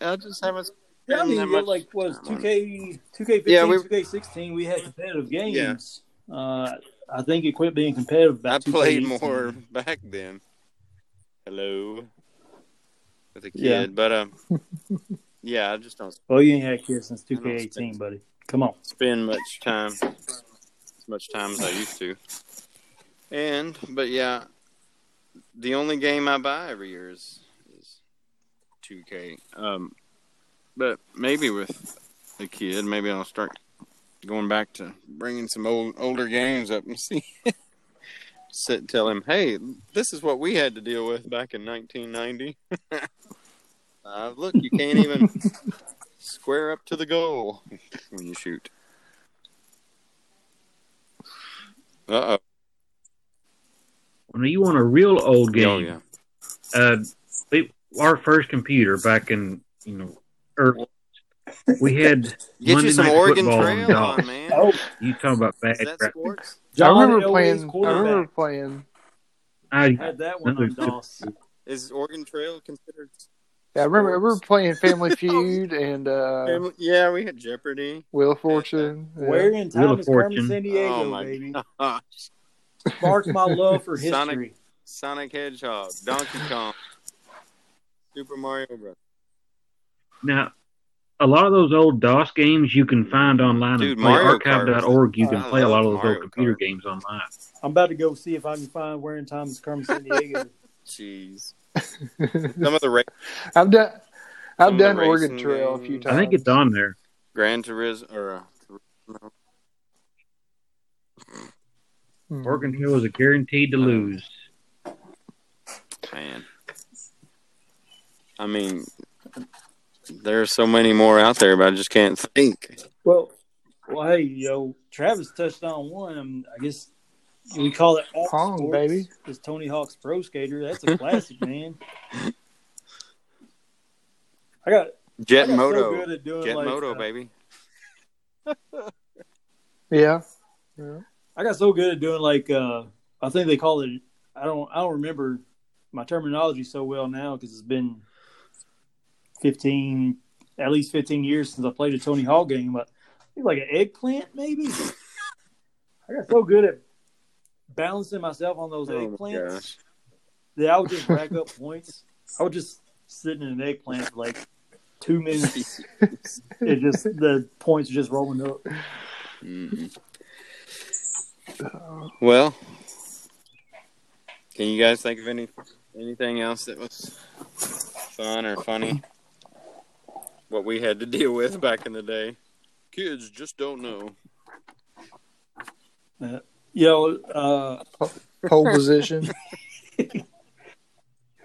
I just haven't. Yeah, I mean, much like was two K, two K Yeah, fifteen, we- two K sixteen. We had competitive games. Uh, I think it quit being competitive. I 2K18. played more back then. Hello, with a kid, Yeah. but um, yeah, I just don't Well, you ain't had kids since two K eighteen, spend- buddy. Come on. spend much time as much time as I used to. And but yeah, the only game I buy every year is is 2K. Um, but maybe with a kid, maybe I'll start going back to bringing some old older games up and *laughs* see. Sit and tell him, hey, this is what we had to deal with back in 1990. *laughs* uh, look, you can't even *laughs* square up to the goal when you shoot. Uh When you want a real old oh. game, Oh yeah. uh, we, our first computer back in you know, or we had *laughs* Get Monday you some Night Oregon Football Trail on, man. Oh, you talking about bad Is that sports? I remember playing. I remember playing. I, had that one on DOS. Is Oregon Trail considered? Yeah, I remember. I remember playing Family *laughs* Feud and uh, family? Yeah, we had Jeopardy. Wheel of Fortune. Yeah. Where in Wheel time of is Carmen Sandiego, oh my baby? gosh! Sparked my love for history. Sonic- Sonic Hedgehog, Donkey Kong, Super Mario Bros. now, a lot of those old DOS games you can find online Dude, and play. Mario Archive.org, you can I play a lot of those Mario old computer Kart. games online. I'm about to go see if I can find where in time is Carmen Sandiego. Jeez. *laughs* Some of the ra- I've done. I've of the done Oregon racing Trail a few times. I think it's on there. Gran Turismo or uh, Turismo. Mhm. Oregon Hill is a guaranteed to lose. man. I mean, there are so many more out there, but I just can't think. well, well, hey, yo, Travis touched on one. I guess we call it Hawk Pong, Sports. baby. It's Tony Hawk's Pro Skater. That's a classic, *laughs* man. I got Jet I got so Moto, good at doing Jet like, Moto, uh, baby. *laughs* Yeah. yeah. I got so good at doing like uh I think they call it I don't I don't remember my terminology so well now because it's been fifteen at least fifteen years since I played a Tony Hawk game, but I think like an eggplant maybe. *laughs* I got so good at balancing myself on those Oh eggplants that I would just rack up points. I would just sit in an eggplant for like two minutes. *laughs* it just the points are just rolling up. Mhm. Well, can you guys think of any anything else that was fun or funny? what we had to deal with back in the day. Kids just don't know. You know, uh, Pole position, *laughs*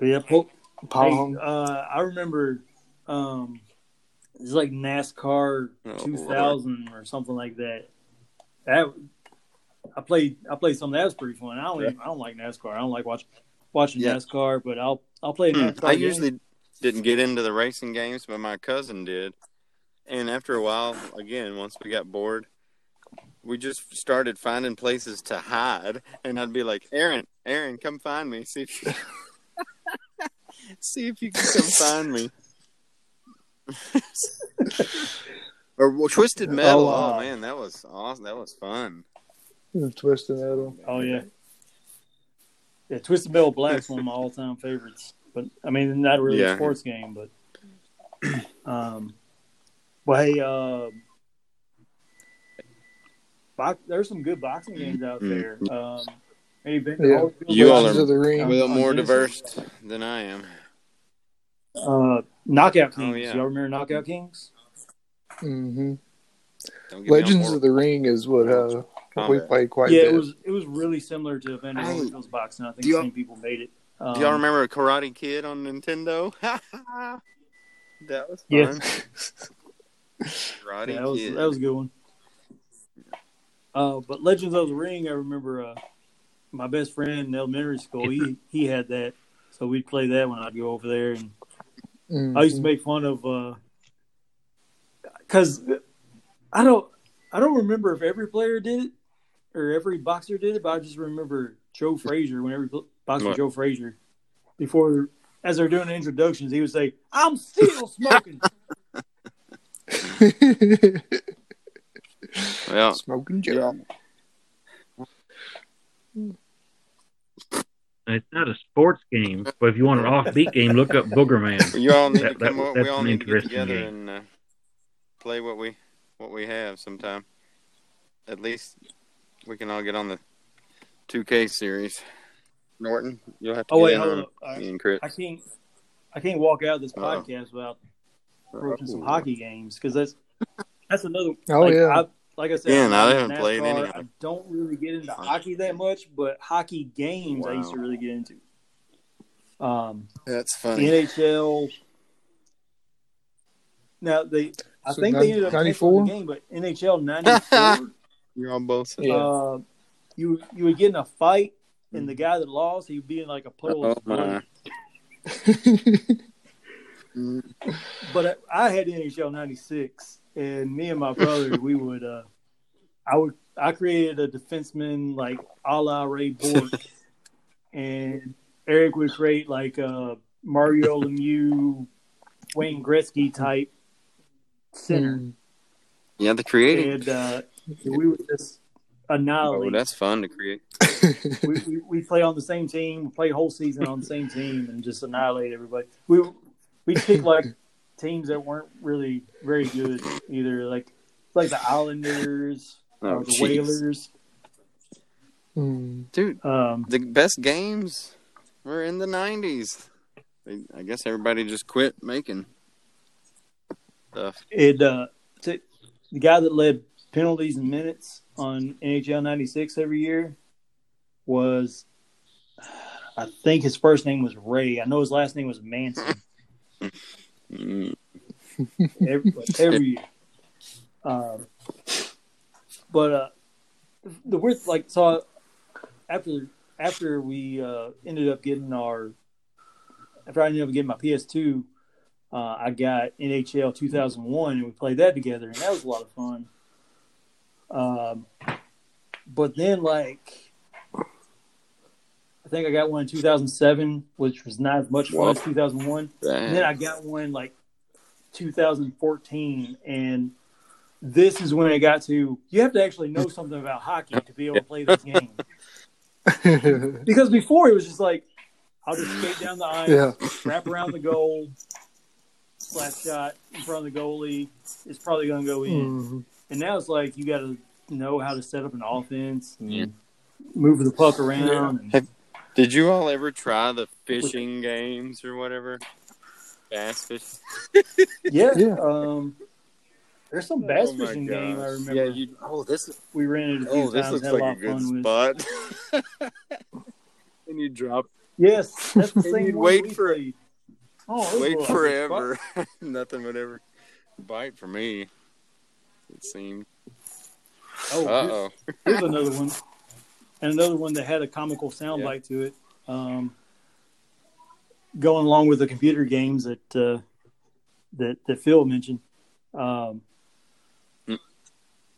yeah, po- pong. Hey, uh, I remember um, it's like NASCAR Oh, 2000 or something like that. That I played. I played something that was pretty fun. I don't. Even, I don't like NASCAR. I don't like watching watching Yeah. NASCAR, but I'll I'll play a Hmm. NASCAR. I game. usually didn't get into the racing games, but my cousin did. And after a while, again, once we got bored, we just started finding places to hide. And I'd be like, "Aaron, Aaron, come find me. See if you, *laughs* see if you can come *laughs* find me." *laughs* or well, Twisted Metal. Oh, Oh, man, that was awesome. That was fun. Twisted metal. Oh yeah, yeah. Twisted Metal Black's one of my all time favorites. But I mean, not really Yeah. a sports game, but *clears throat* um, well, hey, uh, box, there's some good boxing games out Mm. there. Um, hey, been to Yeah. Holyfield You all are- of the Ring. A little more diverse than I am. Uh, Knockout Oh, yeah. Y'all remember Knockout Kings? Mm hmm Don't get me Legends on of the Ring is what uh what we played quite yeah, a it was it was really similar to Evander Hey, Holyfield's boxing. I think do y'all- some people made it. Um, Do y'all remember Karate Kid on Nintendo? *laughs* that was fun. Yeah. *laughs* Karate Yeah, that was Kid. that was a good one. Uh, but Legends of the Ring, I remember uh, my best friend in elementary school. He he had that, so we'd play that when I'd go over there, and Mhm. I used to make fun of uh because I don't I don't remember if every player did it or every boxer did it, but I just remember Joe Frazier when every boxer What? Joe Frazier before as they're doing the introductions, he would say, "I'm still *laughs* smoking." yeah, Smoking Joe. It's not a sports game, but if you want an offbeat game, look up Booger Man. *laughs* you all need That- to that- come. over. that's we all an need to get interesting together game. and uh, play what we what we have sometime. At least we can all get on the 2K series. Norton, you'll have to Oh get wait, in hold on up. I, me and Chris. I can't I can't walk out of this Uh-oh. podcast without approaching some hockey games because that's that's another. Oh, like, yeah. I, like I said, Yeah, I'm no, I not haven't played any I don't really get into hockey that much, but hockey games I used to really get into. Um, That's the funny. NHL. Now they, I So think nine- they ended up 94? the game, but NHL '94, *laughs* You're on both sides. Yeah. uh, you you would get in a fight, and the guy that lost, he'd be in like a puddle Oh of blood. my! but I, I had NHL '96, and me and my brother, we would, uh, I would, I created a defenseman like a la Ray Bourque, *laughs* and Eric would create like a Mario Lemieux, Wayne Gretzky type center, Mm. Yeah, the creating. and uh, we were just Oh, that's fun to create. we, we we play on the same team, play whole season on the same team, and just annihilate everybody. We we pick like teams that weren't really very good either, like like the Islanders Oh, or the jeez. Whalers. Mm. Dude, Um, the best games were in the '90s. I guess everybody just quit making stuff. it uh, t- the guy that led penalties and minutes on NHL '96 every year was, I think his first name was Ray. I know his last name was Manson. *laughs* Every, every year. Um, but uh, the weird, like, so after after we uh, ended up getting our, after I ended up getting my PS2, uh, I got NHL 2001, and we played that together, and that was a lot of fun. Um, but then, like, I think I got one in 2007, which was not as much fun as 2001. And then I got one like 2014, and this is when I got to. You have to actually know something about hockey to be able to play this *laughs* game. Because before it was just like, I'll just skate down the ice, yeah. wrap around the goal, slap shot in front of the goalie. It's probably going to go in. And now it's like you got to know how to set up an offense and Yeah. move the puck around. And, Did you all ever try the fishing games or whatever? Bass fish. *laughs* Yeah. Yeah. Um, there's some bass Oh my fishing game I remember. Yeah, you. Oh, this. is- we rented a few Oh, this times. looks like a a lot of good spot. *laughs* and you drop. Yes, that's the *laughs* And same. you'd one wait we for- played. Oh, Wait forever. Nothing would ever bite for me. It seemed. Oh, Uh here's- here's another one, *laughs* and another one that had a comical soundbite Yeah. to it. Um, going along with the computer games that uh, that that Phil mentioned. Um, Mm.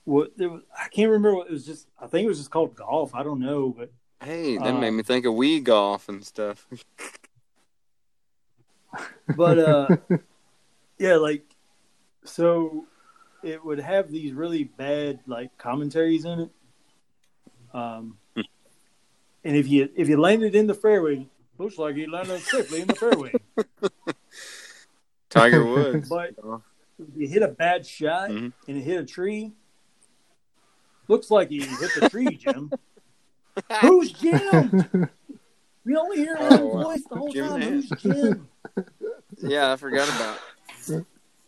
what there was, I can't remember what it was. Just I think it was just called golf. I don't know, but Hey, that made Um, me think of Wii golf and stuff. *laughs* but uh, *laughs* yeah, like so it would have these really bad like commentaries in it. Um, *laughs* and if you if you landed in the fairway, looks like you landed *laughs* safely in the fairway. Tiger Woods. *laughs* But if you hit a bad shot Mhm. and it hit a tree, looks like you hit the tree, Jim. Who's Jim? We only hear one Oh, voice the whole Jim time. Who's Jim? yeah, I forgot about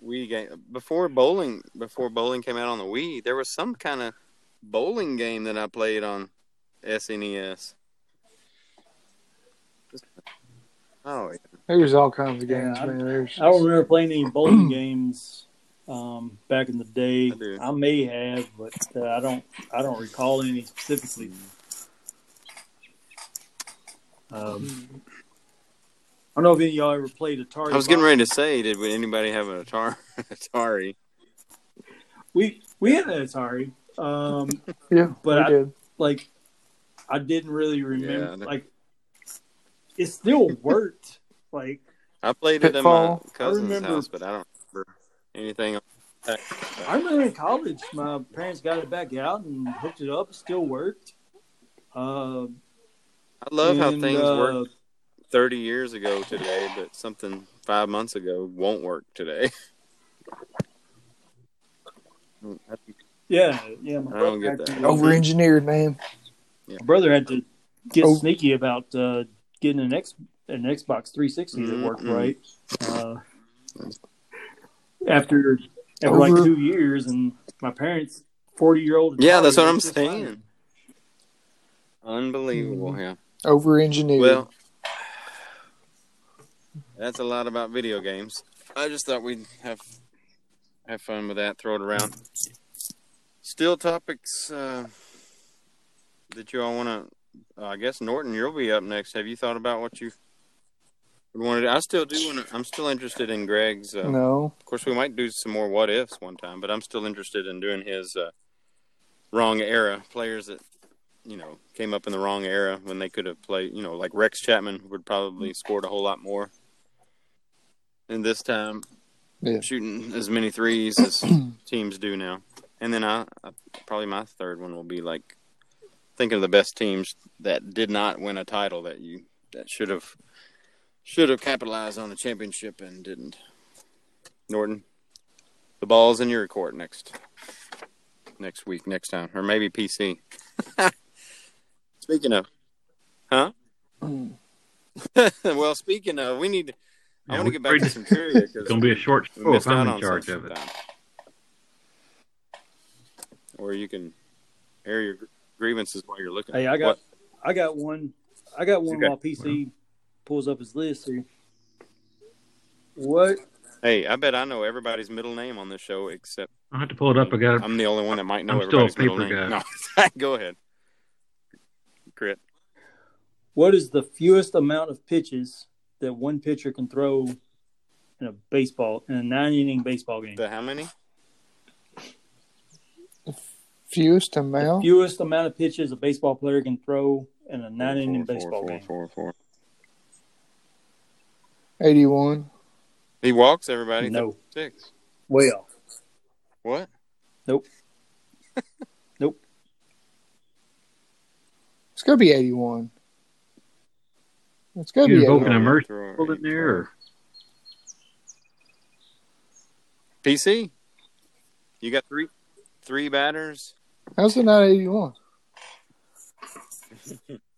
Wii game. Before bowling, before bowling came out on the Wii, there was some kind of bowling game that I played on SNES. Oh, yeah. There's all kinds of Yeah, games, I- man. There's I don't remember playing any bowling *clears throat* games um, back in the day. I. I, may have, but uh, I don't. I don't recall any specifically. Um, I don't know if any of y'all ever played Atari. I was getting Box. ready to say, did anybody have an Atari? *laughs* Atari? We we had an Atari. Um, *laughs* yeah, But we I- did. like I didn't really remember. Yeah, like it still worked. like I played it at my Pitfall. cousin's remember- house, but I don't remember anything. I remember in college, my parents got it back out and hooked it up. It still worked. Uh, I love how things uh, work 30 years ago today, but something five months ago won't work today. *laughs* Yeah, yeah. My I don't brother get had that. to- Over engineered, man. My brother had to get Oh. sneaky about uh, getting an X an Xbox 360 that worked right. Uh, after after like two years, and my parents, 40 year old. Yeah, that's what I'm saying. Unbelievable, Mm-hmm. yeah. Over engineered. Well, that's a lot about video games. I just thought we'd have have fun with that, throw it around. Still topics uh, that you all want to. Uh, I guess Norton, you'll be up next. Have you thought about what you wanted? I still do. Wanna, I'm still interested in Greg's. Uh, no. Of course, we might do some more what ifs one time, but I'm still interested in doing his uh, wrong era players that you know came up in the wrong era when they could have played. You know, like Rex Chapman would probably scored a whole lot more. And this time, Yeah. shooting as many threes as *clears throat* teams do now. And then I, I probably my third one will be like thinking of the best teams that did not win a title that you that should have should have capitalized on the championship and didn't. Norton, the ball's in your court next next week, next time, or maybe PC. *laughs* speaking of, huh? Hmm. *laughs* well, speaking of, we need. I Yeah, want to we- get back to some trivia It's gonna be a short we show if I'm in charge of it. sometime. Or you can air your grievances while you're looking. Hey, I got, What? I got one. I got one Okay. while PC pulls up his list here. What? Hey, I bet I know everybody's middle name on this show except I'll have to pull it up. I got I'm the only one that might know I'm still a everybody's middle paper name. guy. *laughs* No, *laughs* go ahead. Crit. What is the fewest amount of pitches that one pitcher can throw in a baseball in a nine inning baseball game? The how many? Fewest The amount. fewest amount of pitches a baseball player can throw in a nine inning Four, baseball four, game. four, four, four. 81. He walks everybody. No. Six. Way off. What? Nope. *laughs* nope. It's going to be 81. It's going to You be invoking 81. a mercy Throw- pulled in there. Or? PC. You got three three batters. How's it not 81?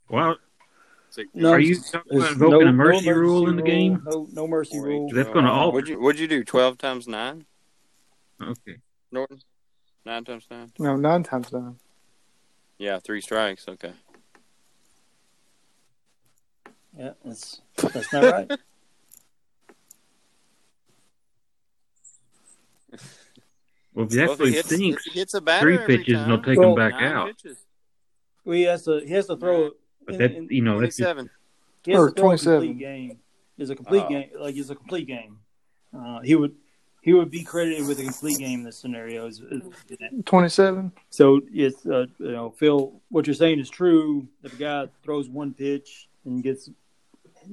Well, 16. No, Are you it's- talking about it's invoking a no mercy mercy rule in the game? No, no mercy Four, rule. That's gonna 12. alter. What'd you, what'd you do? 12 times 9? Okay. Norton? 9 times 9? No, nine times nine. Yeah, three strikes. Okay. Yeah, that's that's not right. *laughs* Well, if he Well, if actually he hits, thinks if he hits a batter three every pitches, and they'll take Well, him back out. pitches. well, he has to he has to throw. But in- that, in- you know, that's just, 27. He Or a 27. complete game. It's a complete Oh. game. Like it's a complete game. Uh, he would he would be credited with a complete game in this scenario. Is, is- Twenty-seven. so it's uh, you know Phil, what you're saying is true. If a guy throws one pitch and gets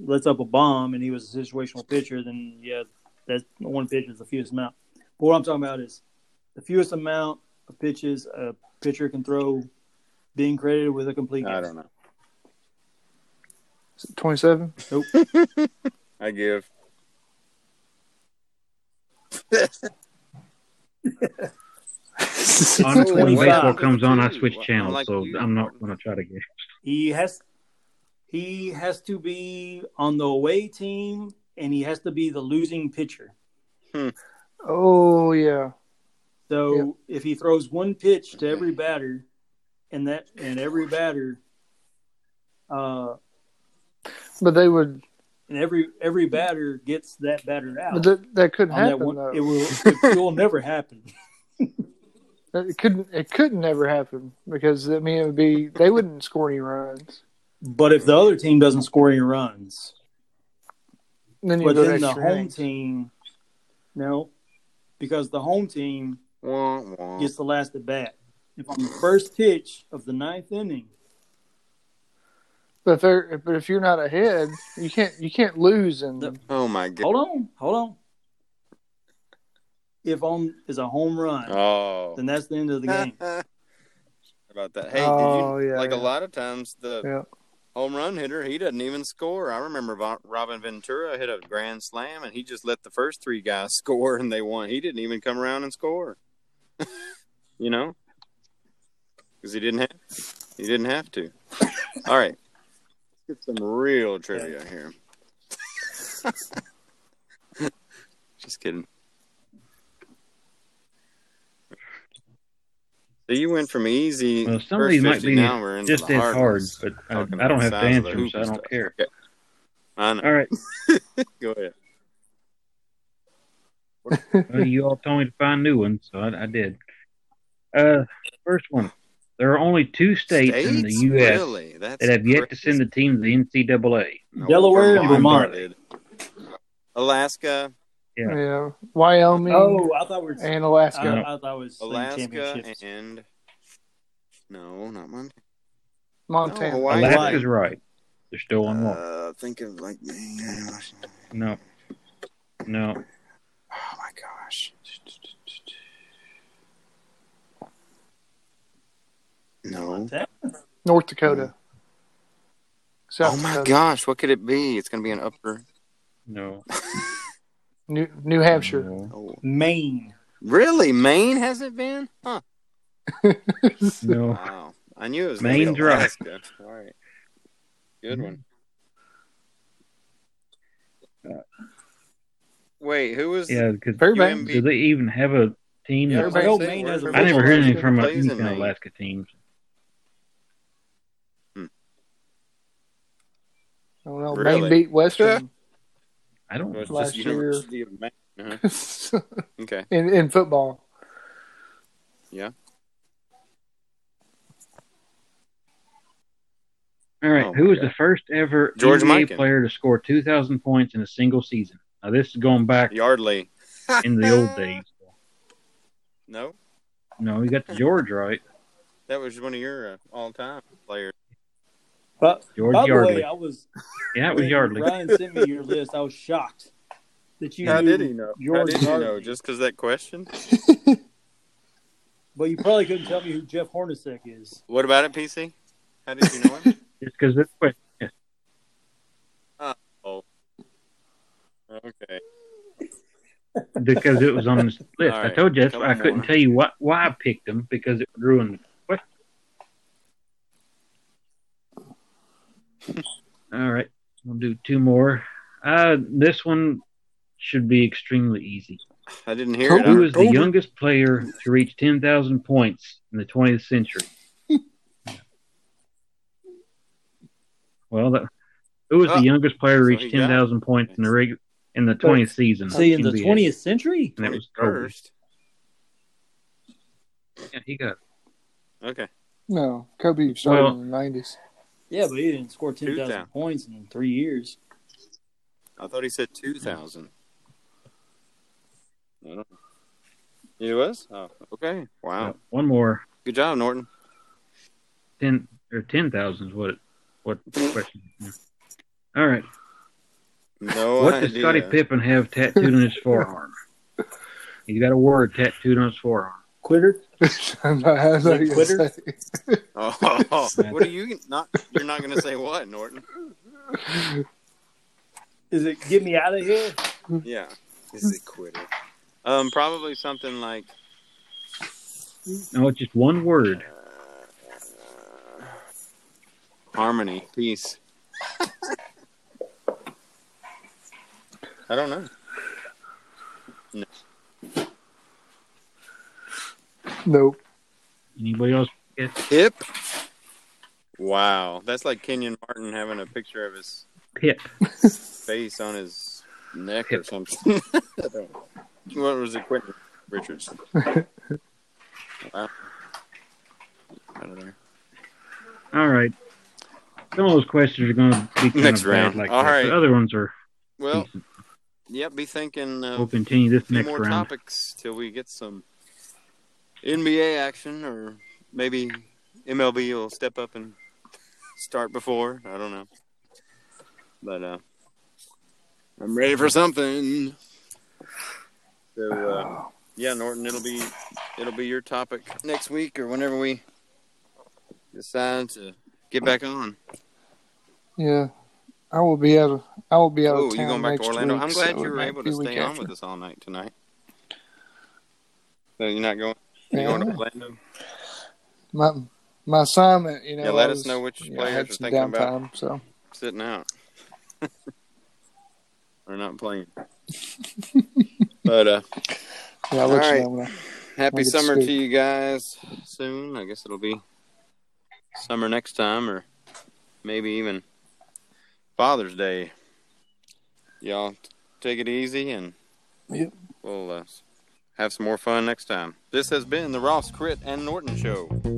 lets up a bomb, and he was a situational pitcher, then yeah, that one pitch is the fewest amount. But what I'm talking about is the fewest amount of pitches a pitcher can throw, being credited with a complete game. I don't know. Twenty-seven. Nope. *laughs* I give. honestly, when 25. baseball comes on, I switch Well, channels, unlike so you, I'm not going to try to guess. He has he has to be on the away team and he has to be the losing pitcher. Oh yeah. So if he throws one pitch to every batter and that and every batter uh But they would. and every every batter gets that batter out. But that, that couldn't on that happen one, though. it will it will never happen. *laughs* It couldn't. It couldn't never happen because I mean it would be they wouldn't score any runs. But if the other team doesn't score any runs, Then you but then the extra home innings. team no, because the home team Wah, wah. gets the last at bat. If on the first pitch of the ninth inning, But if they're, but if you're not ahead, you can't you can't lose and No. Oh, my God. hold on, hold on. If on is a home run, Oh. then that's the end of the *laughs* game. about that. Hey, Oh, did you oh, yeah, like a lot of times the yeah. Home run hitter, he doesn't even score. I remember Robin Ventura hit a grand slam and he just let the first three guys *laughs* score and they won. He didn't even come around and score. *laughs* you know? Cuz he didn't have he didn't have to. *coughs* All right. Let's get some real trivia here. *laughs* just kidding. So you went from easy Well, some of first these might 50, be now we're into just the as hard, hard, but I, I don't have the the size of the answers, so I don't stuff. care. Okay. I know. All right. *laughs* Go ahead. *laughs* Well, you all told me to find new ones, so I, I did. Uh, first one. There are only two states, in the U.S. Really? That have yet to send a team to the NCAA. No, Delaware and Vermont. Alaska, Yeah. Yeah. Wyoming Oh, I thought we were. and Alaska. I thought it was Alaska, and no, not Montana. Montana. No, Hawaii. Alaska's right. They're still on one. Uh, think of like, No. No. oh my gosh. No. North Dakota. South Oh my Dakota. gosh, what could it be? It's gonna be an upper. No. *laughs* New New Hampshire. No. Oh, Maine. really? Maine hasn't been? Huh? *laughs* No. Wow. I knew it was gonna Maine's right. Alaska. All right. Good one. Mm-hmm. Wait, who was? Yeah, because Fairbanks. Do they even have a team? Yeah, that- I Maine where- has a I never heard anything from a, plays any kind of Alaska teams. I don't know. Really? Maine beat Western I don't. Well, it's Last just year. University of Maine. Uh-huh. *laughs* Okay. in in football. Yeah. All right, Oh, who was God. the first ever George NBA Mikan. player to score 2,000 points in a single season? Now, this is going back Yardley. in the old days. No, No, you got the George right. that was one of your uh, all-time players. But George by the Yardley. way, I was *laughs* yeah, it was when Yardley. Ryan sent me your list. I was shocked that you How knew did he know? How George did you Yardley. know? Just because that question? *laughs* But you probably couldn't tell me who Jeff Hornacek is. What about it, PC? How did you know him? *laughs* Just because this question. Oh. okay. Because it was on this list. All I told you that's why I couldn't more. tell you what, why I picked them because it would ruin the question. All right, we'll do two more. Uh, this one should be extremely easy. I didn't hear it. Who I- is the youngest player to reach 10,000 points in the 20th century? *laughs* well, that, who was Oh, the youngest player to reach he got 10,000 points in the reg, in the 20th season? See, in the 20th century? and it was Kobe. 21st. Yeah, he got. Okay. No, Kobe started Well- in the nineties. Yeah, but he didn't score 10,000 2000. points in three years. I thought he said 2,000. I don't know. He was? Oh, okay. Wow. One more. Good job, Norton. 10 or 10,000 is what what the *laughs* question is. All right. No What idea. does Scottie Pippen have tattooed on his *laughs* forearm? He's got a word tattooed on his forearm. Quitter? *laughs* I'm not, I'm not Like gonna Twitter? say. *laughs* Oh, *laughs* what are you not? You're not going to say what, Norton? Is it get me out of here? Yeah. Is it quitter? Um, probably something like No, it's just one word. harmony, peace. I don't know. Nope. Anybody else? Yes. Hip. Wow, that's like Kenyon Martin having a picture of his Pip. face on his neck or something. *laughs* What was it, Quentin Richards? *laughs* wow. I don't know. All right. Some of those questions are going to be kind Next of bad like All that. right. The other ones are Well, decent. yep. Be thinking uh, We'll continue this a few next more round. topics till we get some NBA action, or maybe MLB will step up and start before. I don't know, but uh, I'm ready for something. So uh, yeah, Norton, it'll be it'll be your topic next week or whenever we decide to get back on. Yeah, I will be out of I will be out Oh, of you town going back next to Orlando? week, I'm glad so you were able to stay on after. with us all night tonight. So you're not going? You Yeah. going to Orlando? My my assignment, you know. Yeah, let I us know which know, players you're some thinking about. So Sitting out. *laughs* or not playing. *laughs* but uh yeah, I'll let All you know I happy summer speak. to you guys soon. I guess it'll be summer next time or maybe even Father's Day. Y'all take it easy and Yep. we'll uh, have some more fun next time. This has been the Ross Crit and Norton Show.